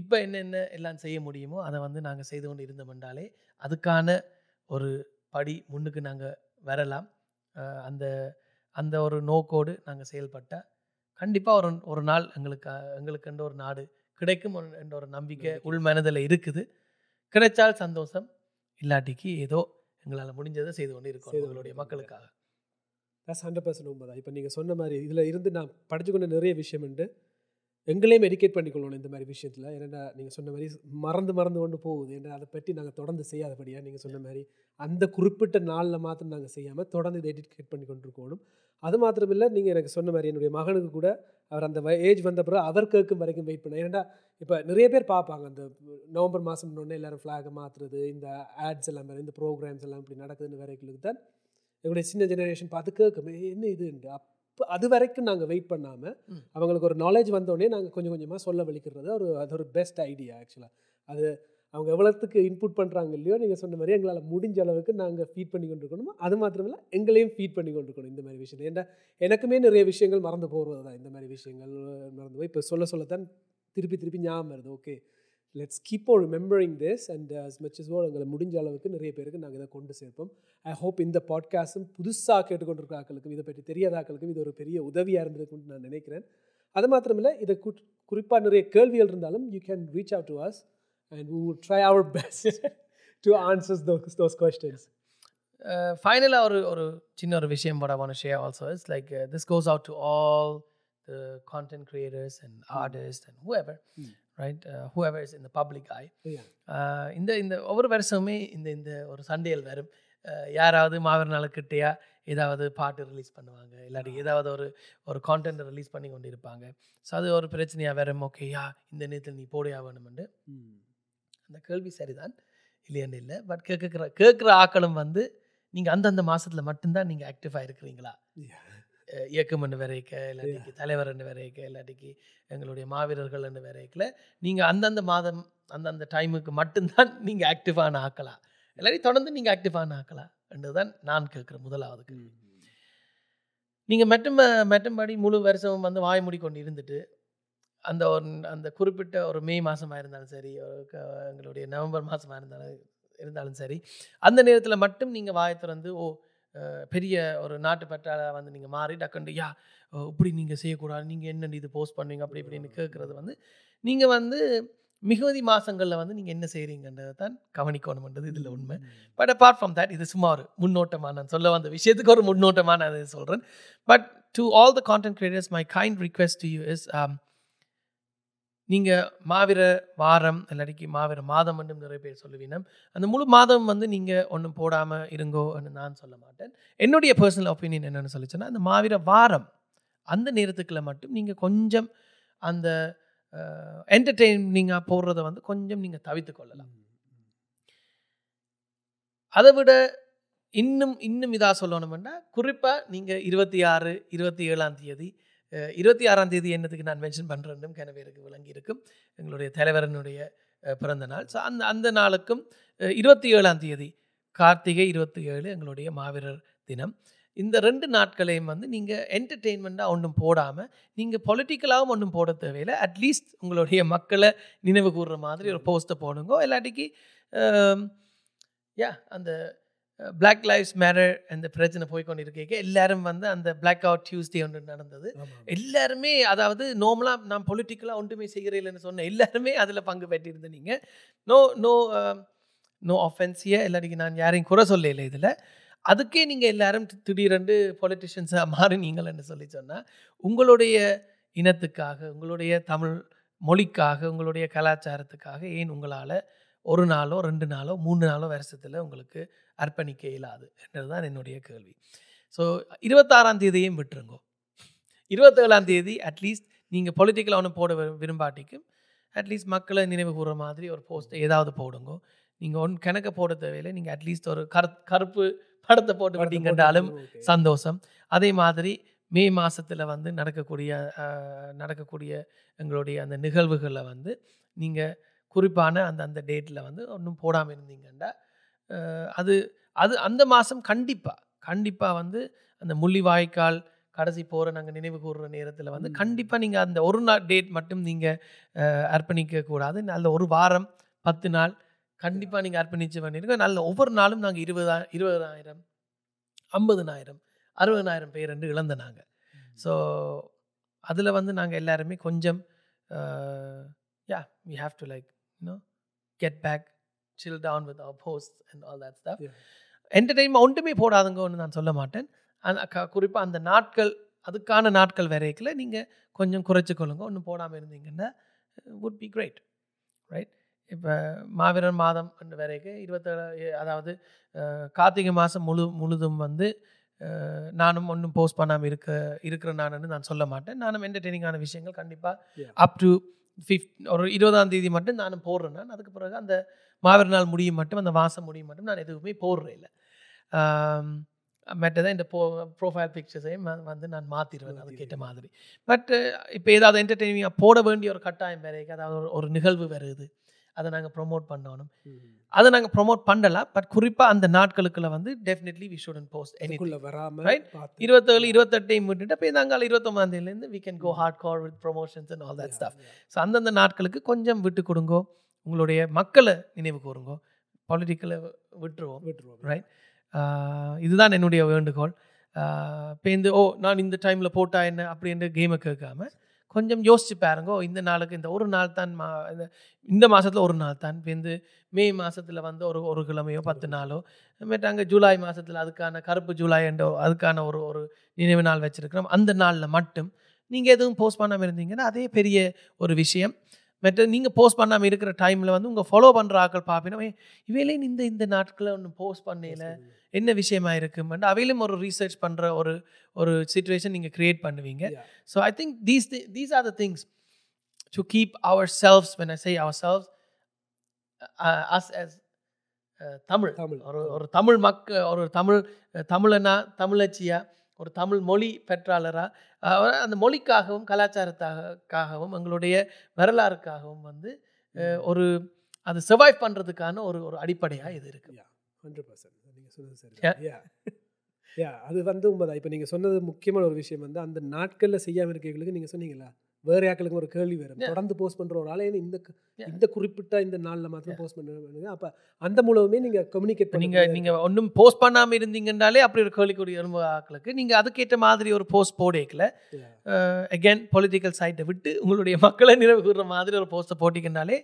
இப்போ என்னென்ன எல்லாம் செய்ய முடியுமோ அதை வந்து நாங்கள் செய்து கொண்டு இருந்தோம் என்றாலே அதுக்கான ஒரு படி முன்னுக்கு நாங்கள் வரலாம். அந்த அந்த ஒரு நோக்கோடு நாங்கள் செயல்பட்டால் கண்டிப்பாக ஒரு ஒரு நாள் எங்களுக்கு எங்களுக்குன்ற ஒரு நாடு கிடைக்கும் என்ற ஒரு நம்பிக்கை. உள் மனதில் இருக்குது. கிடைச்சால் சந்தோஷம் இல்லாட்டிக்கு ஏதோ எங்களால் முடிஞ்சதை செய்து கொண்டு இருக்கோம் எங்களுடைய மக்களுக்காக. தட்ஸ் ஹண்ட்ரட் பர்சன்ட் உண்மைதான் இப்போ நீங்கள் சொன்ன மாதிரி இதில் இருந்து நான் படிச்சு கொண்ட நிறைய விஷயம் உண்டு. எங்களையும் எடிகேட் பண்ணிக்கொள்ளணும் இந்த மாதிரி விஷயத்தில். ஏன்னா நீங்கள் சொன்ன மாதிரி மறந்து மறந்து கொண்டு போகுது. ஏன்னா அதை பற்றி நாங்கள் தொடர்ந்து செய்யாதபடியாக நீங்கள் சொன்ன மாதிரி அந்த குறிப்பிட்ட நாளில் மாத்திரம் நாங்கள் செய்யாமல் தொடர்ந்து இதை எடிகேட் பண்ணி கொண்டிருக்கணும். அது மாத்திரம் இல்லை நீங்கள் எனக்கு சொன்ன மாதிரி என்னுடைய மகனுக்கு கூட அவர் அந்த ஏஜ் வந்த பிறகு அவர் கேட்கும் வரைக்கும் வெயிட் பண்ண ஏன்னா இப்போ நிறைய பேர் பார்ப்பாங்க அந்த நவம்பர் மாதம் ஒன்று எல்லாரும் ஃப்ளாகை மாற்றுறது இந்த ஆட்ஸ் எல்லாம் வேறு இந்த ப்ரோக்ராம்ஸ் எல்லாம் இப்படி நடக்குதுன்னு வரைக்கும் தான் எங்களுடைய சின்ன ஜெனரேஷன் பார்த்து கேட்கும் என்ன இதுண்டு அப்போ அது வரைக்கும் நாங்கள் வெயிட் பண்ணாமல். அவங்களுக்கு ஒரு நாலேஜ் வந்தோடனே நாங்கள் கொஞ்சம் கொஞ்சமாக சொல்ல வலிக்கிறது ஒரு அது ஒரு பெஸ்ட் ஐடியா ஆக்சுவலாக அது அவங்க எவ்வளோத்துக்கு இன்புட் பண்ணுறாங்க இல்லையோ நீங்கள் சொன்ன மாதிரி எங்களால் முடிஞ்ச அளவுக்கு நாங்கள் ஃபீட் பண்ணி கொண்டு இருக்கணுமோ அது மாத்திரமில்ல எங்களையும் ஃபீட் பண்ணி கொண்டு இருக்கணும் இந்த மாதிரி விஷயம் ஏன்னா எனக்குமே நிறைய விஷயங்கள் மறந்து போகிறது தான் இந்த மாதிரி விஷயங்கள் மறந்து போய் இப்போ சொல்ல சொல்லத்தான் திருப்பி திருப்பி ஞாபகம் வருது. Okay let's keep on remembering this and as much as well எங்களை முடிஞ்ச அளவுக்கு நிறைய பேருக்கு நாங்கள் இதை கொண்டு சேர்ப்போம் ஐ ஹோப் இந்த பாட்காஸ்டும் புதுசாக கேட்டுக்கொண்டிருக்க ஆக்களுக்கும் இதை பற்றி தெரியாத ஆக்களுக்கும் இது ஒரு பெரிய உதவியாக இருந்திருக்கும்னு நான் நினைக்கிறேன் அது மாத்திரமில்லை இதை குறிப்பாக நிறைய கேள்விகள் இருந்தாலும் you can reach out to us and we will try our best to answer those, those questions. ஃபைனலாக ஒரு ஒரு சின்ன ஒரு விஷயம் to share also is like uh, this goes out to all the content creators and artists and whoever Mm. Right? Whoever is in the public eye. Yeah. uh, இந்த இந்த ஒவ்வொரு வருஷமுமே இந்த இந்த ஒரு சண்டைகள் வரும். Uh, யாராவது மாவீர நாளுக்கிட்டையா ஏதாவது பாட்டு ரிலீஸ் பண்ணுவாங்க. இல்லாட்டி ஏதாவது ஒரு ஒரு கான்டென்ட் ரிலீஸ் பண்ணி கொண்டு இருப்பாங்க ஸோ அது ஒரு பிரச்சனையாக வரும். ஓகே யா இந்த நேரத்தில் நீ போடையா வேணுமெண்டு. அந்த கேள்வி சரிதான். இல்லையான்னு இல்லை. பட் கேட்குற கேட்குற ஆக்களும் வந்து நீங்கள் அந்தந்த மாதத்தில் மட்டும்தான் நீங்கள் ஆக்டிவாக இருக்கிறீங்களா? அஹ் இயக்கம்னு வரைக்க இல்லாட்டிக்கு தலைவர்னு வரைக்க இல்லாட்டிக்கு எங்களுடைய மாவீரர்கள் என்று வரைக்கல நீங்கள் அந்தந்த மாதம் அந்தந்த டைமுக்கு மட்டும்தான் நீங்கள் ஆக்டிவான ஆக்கலாம் இல்லாட்டி தொடர்ந்து நீங்கள் ஆக்டிவான ஆக்கலாம் என்றுதான் நான் கேட்குற முதலாவது கேள்வி. நீங்கள் மெட்டும் மெட்டும்படி முழு வருஷமும் வந்து வாய் மூடி கொண்டு இருந்துட்டு அந்த ஒரு அந்த குறிப்பிட்ட ஒரு மே மாதமாக இருந்தாலும் சரி எங்களுடைய நவம்பர் மாதமாக இருந்தாலும் இருந்தாலும் சரி அந்த நேரத்தில் மட்டும் நீங்கள் வாயை திறந்து ஓ பெரிய ஒரு நாட்டு பற்றாள வந்து நீங்கள் மாறி டக்குண்டு யா இப்படி நீங்கள் செய்யக்கூடாது. நீங்கள் என்ன இது போஸ்ட் பண்ணுவீங்க. அப்படி இப்படின்னு கேட்குறது வந்து நீங்கள் வந்து மிகுதி மாதங்களில் வந்து நீங்கள் என்ன செய்கிறீங்கன்றதை தான் கவனிக்கணும்ன்றது இதில் உண்மை. பட் அப்பார்ட் ஃப்ரம் தட் இது சும்மா ஒரு முன்னோட்டமாக நான் சொல்ல வந்த விஷயத்துக்கு ஒரு முன்னோட்டமாக நான் அதை சொல்கிறேன் but to all the content creators my kind request to you is நீங்கள் மாவீர வாரம் இல்லாட்டிக்கு மாவீர மாதம் என்றும் நிறைய பேர் சொல்லுவீனம் அந்த முழு மாதம் வந்து நீங்கள் ஒன்றும் போடாமல் இருங்கோன்னு நான் சொல்ல மாட்டேன். என்னுடைய பர்சனல் ஒப்பீனியன் என்னென்னு சொல்லிச்சுன்னா அந்த மாவீர வாரம் அந்த நேரத்துக்குள்ள மட்டும் நீங்கள் கொஞ்சம் அந்த என்டர்டெய்னிங்காக போடுறத வந்து கொஞ்சம் நீங்கள் தவித்து கொள்ளலாம். அதை விட இன்னும் இன்னும் இதாக சொல்லணும்னா குறிப்பாக நீங்கள் இருபத்தி ஆறு இருபத்தி ஏழாம் தேதி இருபத்தி ஆறாம் தேதி என்னத்துக்கு நான் மென்ஷன் பண்ணுறேன்னும் கிணவேருக்கு விளங்கி இருக்கும் எங்களுடைய தலைவரனுடைய பிறந்த நாள் ஸோ அந்த அந்த நாளுக்கும் இருபத்தி ஏழாம் தேதி கார்த்திகை இருபத்தி ஏழு எங்களுடைய மாவீரர் தினம். இந்த ரெண்டு நாட்களையும் வந்து நீங்கள் என்டர்டெயின்மெண்ட்டாக ஒன்றும் போடாமல் நீங்கள் பொலிட்டிக்கலாகவும் ஒன்றும் போட தேவையில்லை. அட்லீஸ்ட் உங்களுடைய மக்களை நினைவு கூறுற மாதிரி ஒரு போஸ்ட்டை போடுங்க. இல்லாட்டிக்கு யா அந்த Black லைவ்ஸ் மேட்டர் அந்த பிரச்சனை போய்க்கொண்டு இருக்க எல்லாரும் வந்து அந்த Black அவுட் டியூஸ்டே ஒன்று நடந்தது. எல்லாருமே அதாவது நார்மலாக நான் பொலிட்டிக்கலாக ஒன்றுமே செய்கிறேன்னு சொன்ன எல்லாருமே அதில் பங்கு பெற்றிருந்த நீங்கள் நோ நோ நோ ஒஃபென்ஸியா இல்லாட்டிக்கு நான் யாரையும் குறை சொல்லல இதில். அதுக்கே நீங்கள் எல்லாரும் திடீரென்று பொலிட்டிஷியன்ஸாக மாறினீங்கள்னு சொல்லி சொன்னால் உங்களுடைய இனத்துக்காக உங்களுடைய தமிழ் மொழிக்காக உங்களுடைய கலாச்சாரத்துக்காக ஏன் உங்களால் ஒரு நாளோ ரெண்டு நாளோ மூணு நாளோ வருஷத்தில் உங்களுக்கு அர்ப்பணிக்க இயலாது என்றதுதான் என்னுடைய கேள்வி. ஸோ இருபத்தாறாம் தேதியையும் விட்டுருங்கோ. இருபத்தேழாம் தேதி அட்லீஸ்ட் நீங்கள் பொலிட்டிக்கலாக ஒன்று போட விரும்- விரும்பாட்டிக்கும் அட்லீஸ்ட் மக்களை நினைவு கூறுற மாதிரி ஒரு போஸ்ட்டை ஏதாவது போடுங்க. நீங்கள் ஒன் கணக்க போட தேவையில்லை. நீங்கள் அட்லீஸ்ட் ஒரு கரு கருப்பு படத்தை போட்டு விட்டீங்கன்றாலும் சந்தோஷம். அதே மாதிரி மே மாதத்தில் வந்து நடக்கக்கூடிய நடக்கக்கூடிய எங்களுடைய அந்த நிகழ்வுகளை வந்து நீங்கள் குறிப்பான அந்த அந்த டேட்டில் வந்து ஒன்றும் போடாமல் இருந்தீங்கன்னா அது அது அந்த மாதம் கண்டிப்பாக கண்டிப்பாக வந்து அந்த முள்ளிவாய்க்கால் கடைசி போகிற நாங்கள் நினைவு கூறுற நேரத்தில் வந்து. கண்டிப்பாக நீங்கள் அந்த ஒரு நாள் டேட் மட்டும் நீங்கள் அர்ப்பணிக்க கூடாது. நல்ல ஒரு வாரம் பத்து நாள் கண்டிப்பாக நீங்கள் அர்ப்பணிச்சு பண்ணிருங்க. நல்ல ஒவ்வொரு நாளும் நாங்கள் இருபதா இருபதாயிரம் ஐம்பதுனாயிரம் அறுபதாயிரம் பேர் என்று இழந்த நாங்கள் ஸோ அதில் வந்து நாங்கள் எல்லாருமே கொஞ்சம் yeah we have to like you know get back chill down with our post and all that stuff. Entertainment ஒன்றுமே போடாதுங்கன்னு நான் சொல்ல மாட்டேன். குறிப்பாக அந்த நாட்கள் அதுக்கான நாட்கள் வரைக்கல நீங்கள் கொஞ்சம் குறைச்சிக்கொள்ளுங்க. ஒன்றும் போடாமல் இருந்தீங்கன்னா வுட் பி கிரேட் ரைட் இப்போ மாவீரர் மாதம் வரைக்கும் இருபத்தேழு அதாவது கார்த்திகை மாதம் முழு முழுதும் வந்து நானும் ஒன்றும் போஸ்ட் பண்ணாமல் இருக்க இருக்கிற நானுன்னு நான் சொல்ல மாட்டேன். நானும் என்டர்டெய்னிங்கான விஷயங்கள் கண்டிப்பாக. அப் டு ஃபிஃப்ட் ஒரு இருபதாம் தேதி மட்டும் நானும் போடுறேன் நான். அதுக்கு பிறகு அந்த மாவீர நாள் முடியும் மட்டும் அந்த மாதம் முடியும் மட்டும் நான் எதுவுமே போடுறேன் இல்லை. மற்றதை இந்த போ ப்ரொஃபைல் பிக்சர்ஸையும் வந்து நான் மாற்றிடுவேன் அதுக்கேற்ற மாதிரி. பட் இப்போ ஏதாவது என்டர்டெய்னிங்காக போட வேண்டிய ஒரு கட்டாயம் வேறு அதாவது ஒரு ஒரு நிகழ்வு வருது. அதை நாங்கள் ப்ரொமோட் பண்ணணும். அதை நாங்கள் ப்ரொமோட் பண்ணலாம் பட் குறிப்பாக அந்த நாட்களுக்குள்ள வந்து definitely we shouldn't post any இதுக்குள்ள வராம Right. பார்த்து. இருபத்தேழு இருபத்தெட்டையும் விட்டுட்டு இப்போ நாங்கள் இருபத்தொம்பதாம் தேதியிலேருந்து we can go hardcore with promotions and all that stuff. So அந்தந்த நாட்களுக்கு கொஞ்சம் விட்டு கொடுங்கோ உங்களுடைய மக்களை நினைவு கூறுங்கோ பொலிட்டிக்கலை விட்டுருவோம். விட்டுருவோம். ரைட் இதுதான் என்னுடைய வேண்டுகோள். இப்போ இந்த ஓ நான் இந்த டைமில் போட்டா என்ன? அப்படின்ற கேமை கேட்காம கொஞ்சம் யோசிச்சு பாருங்க. இந்த நாளுக்கு இந்த ஒரு நாள் தான் மா இந்த- இந்த மாதத்தில் ஒரு நாள் தான் இப்போ இந்த மே மாதத்தில் வந்து ஒரு ஒரு கிழமையோ பத்து நாளோ மேட்டாங்க ஜூலை மாதத்தில் அதுக்கான கருப்பு ஜூலை என்ற அதுக்கான ஒரு ஒரு நினைவு நாள் வச்சுருக்கிறோம். அந்த நாளில் மட்டும் நீங்கள் எதுவும் போஸ்ட் பண்ணாமல் இருந்தீங்கன்னா அதே பெரிய ஒரு விஷயம். மற்ற நீங்கள் போஸ்ட் பண்ணாமல் இருக்கிற டைமில் வந்து உங்கள் ஃபாலோ பண்ணுற ஆட்கள் பார்ப்பீங்கன்னா இவையிலே இந்த இந்த நாட்களில் ஒன்று போஸ்ட் பண்ணல. என்ன விஷயமா இருக்குமெண்டு அவையிலும் ஒரு ரீசர்ச் பண்ணுற ஒரு ஒரு சுச்சுவேஷன் நீங்கள் க்ரியேட் பண்ணுவீங்க. So I think these these are the things to keep ourselves when I say ourselves as as Tamil Tamil. ஒரு ஒரு தமிழ் மக்க ஒரு தமிழ் தமிழனா தமிழச்சியா ஒரு தமிழ் மொழி பெற்றாளரா? அஹ், அந்த மொழிக்காகவும் கலாச்சாரத்துக்காகவும் எங்களுடைய வரலாறுக்காகவும் வந்து ஒரு அது சர்வைவ் பண்ணுறதுக்கான ஒரு ஒரு அடிப்படையாக இது இருக்கு. 100% நீங்க சொன்னது சரி Yeah. யா. அது வந்து உண்மைதான். இப்போ நீங்க சொன்னது முக்கியமான ஒரு விஷயம் வந்து அந்த நாட்கள்ல செய்யாம இருக்கவங்களுக்கு நீங்க சொன்னீங்களா வேற யாக்களுக்கு ஒரு கேள்வி வரும். தொடர்ந்து போஸ்ட் பண்ற ஒரு ஆளே இந்த. இந்த குறிப்பிட்ட இந்த நாள்ல மாத்திரம் போஸ்ட் பண்ணுங்க அப்ப அந்த மூலமே நீங்க கம்யூனிகேட் இப்போ நீங்கள் நீங்கள் ஒன்றும் போஸ்ட் பண்ணாமல் இருந்தீங்கன்னாலே அப்படி ஒரு கேள்விக்குரிய எலும்பு ஆக்களுக்கு. நீங்கள் அதுக்கேற்ற மாதிரி ஒரு போஸ்ட் போடேக்கல. அகேன் பொலிட்டிக்கல் சைட்டை விட்டு உங்களுடைய மக்களை நிறைவு கூறுற மாதிரி ஒரு போஸ்ட்டை போட்டிங்கனாலே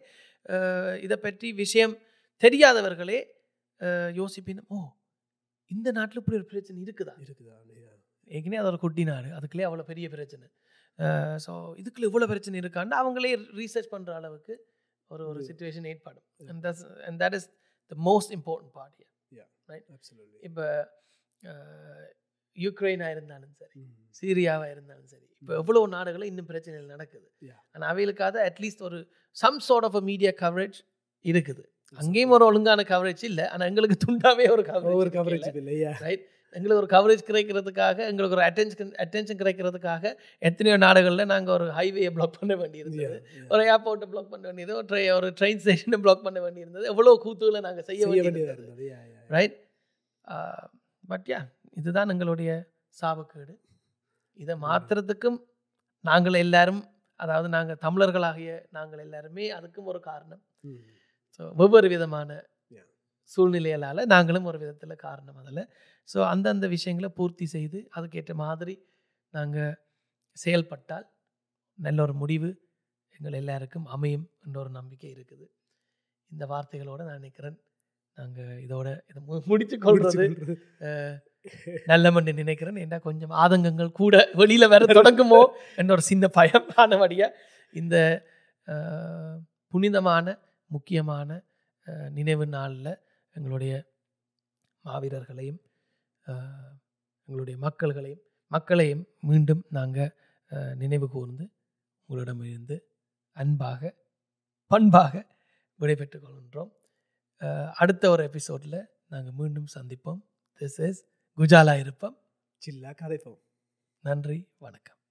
இதை பற்றி விஷயம் தெரியாதவர்களே அஹ், யோசிப்பினும் ஓ இந்த நாட்டில் இப்படி ஒரு பிரச்சனை இருக்குதா? இருக்குதா. ஏற்கனவே அது ஒரு குட்டி நாடு. அதுக்குள்ளே அவ்வளோ பெரிய பிரச்சனை. ஸோ இதுக்குள்ள இவ்வளோ பிரச்சனை இருக்கான்னு அவங்களே ரீசர்ச் பண்ணுற அளவுக்கு ஒரு ஒரு ஒரு- சுச்சுவேஷன் ஏற்படும். And that's and that is the most important part Absolutely. இப்போ யுக்ரைனாக இருந்தாலும் சரி. சீரியாவாக இருந்தாலும் சரி இப்போ எவ்வளோ நாடுகளும் இன்னும் பிரச்சனைகள் நடக்குது. ஆனால் அவைகளுக்காக அட்லீஸ்ட் ஒரு some sort of a media coverage இருக்குது. அங்கேயும் ஒரு ஒழுங்கான கவரேஜ் இல்லை ஆனால் எங்களுக்கு துண்டாவே ஒரு கவரேஜ் கவரேஜ் இல்லையா ரைட் எங்களுக்கு ஒரு கவரேஜ் கிடைக்கிறதுக்காக எங்களுக்கு ஒரு அட்டென்ஷன் அட்டென்ஷன் கிடைக்கிறதுக்காக எத்தனையோ நாடுகளில் நாங்கள் ஒரு ஹைவேயை பிளாக் பண்ண வேண்டியிருந்தது. ஒரு ஏர்போர்ட்டை பிளாக் பண்ண வேண்டியது ஒரு ட்ரை ஒரு ட்ரெயின் ஸ்டேஷனை பிளாக் பண்ண வேண்டியிருந்தது. எவ்வளோ கூத்துகளை நாங்கள் செய்ய வேண்டியதா. ரைட் பட் யா இதுதான் எங்களுடைய சாபக்கேடு இதை மாற்றுறதுக்கும் நாங்கள் எல்லாரும் அதாவது நாங்கள் தமிழர்களாகிய நாங்கள் எல்லாருமே அதுக்கும் ஒரு காரணம். ஸோ ஒவ்வொரு விதமான. சூழ்நிலைகளால் நாங்களும் ஒரு விதத்தில் காரணம் அதில். ஸோ அந்தந்த விஷயங்களை பூர்த்தி செய்து அதுக்கேற்ற மாதிரி நாங்கள் செயல்பட்டால் நல்ல ஒரு முடிவு எங்கள் எல்லாருக்கும் அமையும் என்ற ஒரு நம்பிக்கை இருக்குது. இந்த வார்த்தைகளோடு நான் நினைக்கிறேன் நாங்கள் இதோட இதை முடிச்சு கொள்வது கொள்றது. நல்லமென்று நினைக்கிறேன். ஏன்னா கொஞ்சம் ஆதங்கங்கள் கூட வெளியில வர தொடங்குமோ என்ற ஒரு சின்ன பயம் ஆனபடியா இந்த புனிதமான முக்கியமான நினைவு நாளில் எங்களுடைய மாவீரர்களையும் எங்களுடைய மக்கள்களையும் மக்களையும் மீண்டும் நாங்கள் நினைவு கூர்ந்து உங்களிடமிருந்து அன்பாக பண்பாக விடைபெற்றுக் கொள்கின்றோம். அடுத்த ஒரு எபிசோடில் நாங்கள் மீண்டும் சந்திப்போம். திஸ் இஸ் குஜாலா இருப்பம். சில்லா கதைப்போம். நன்றி வணக்கம்.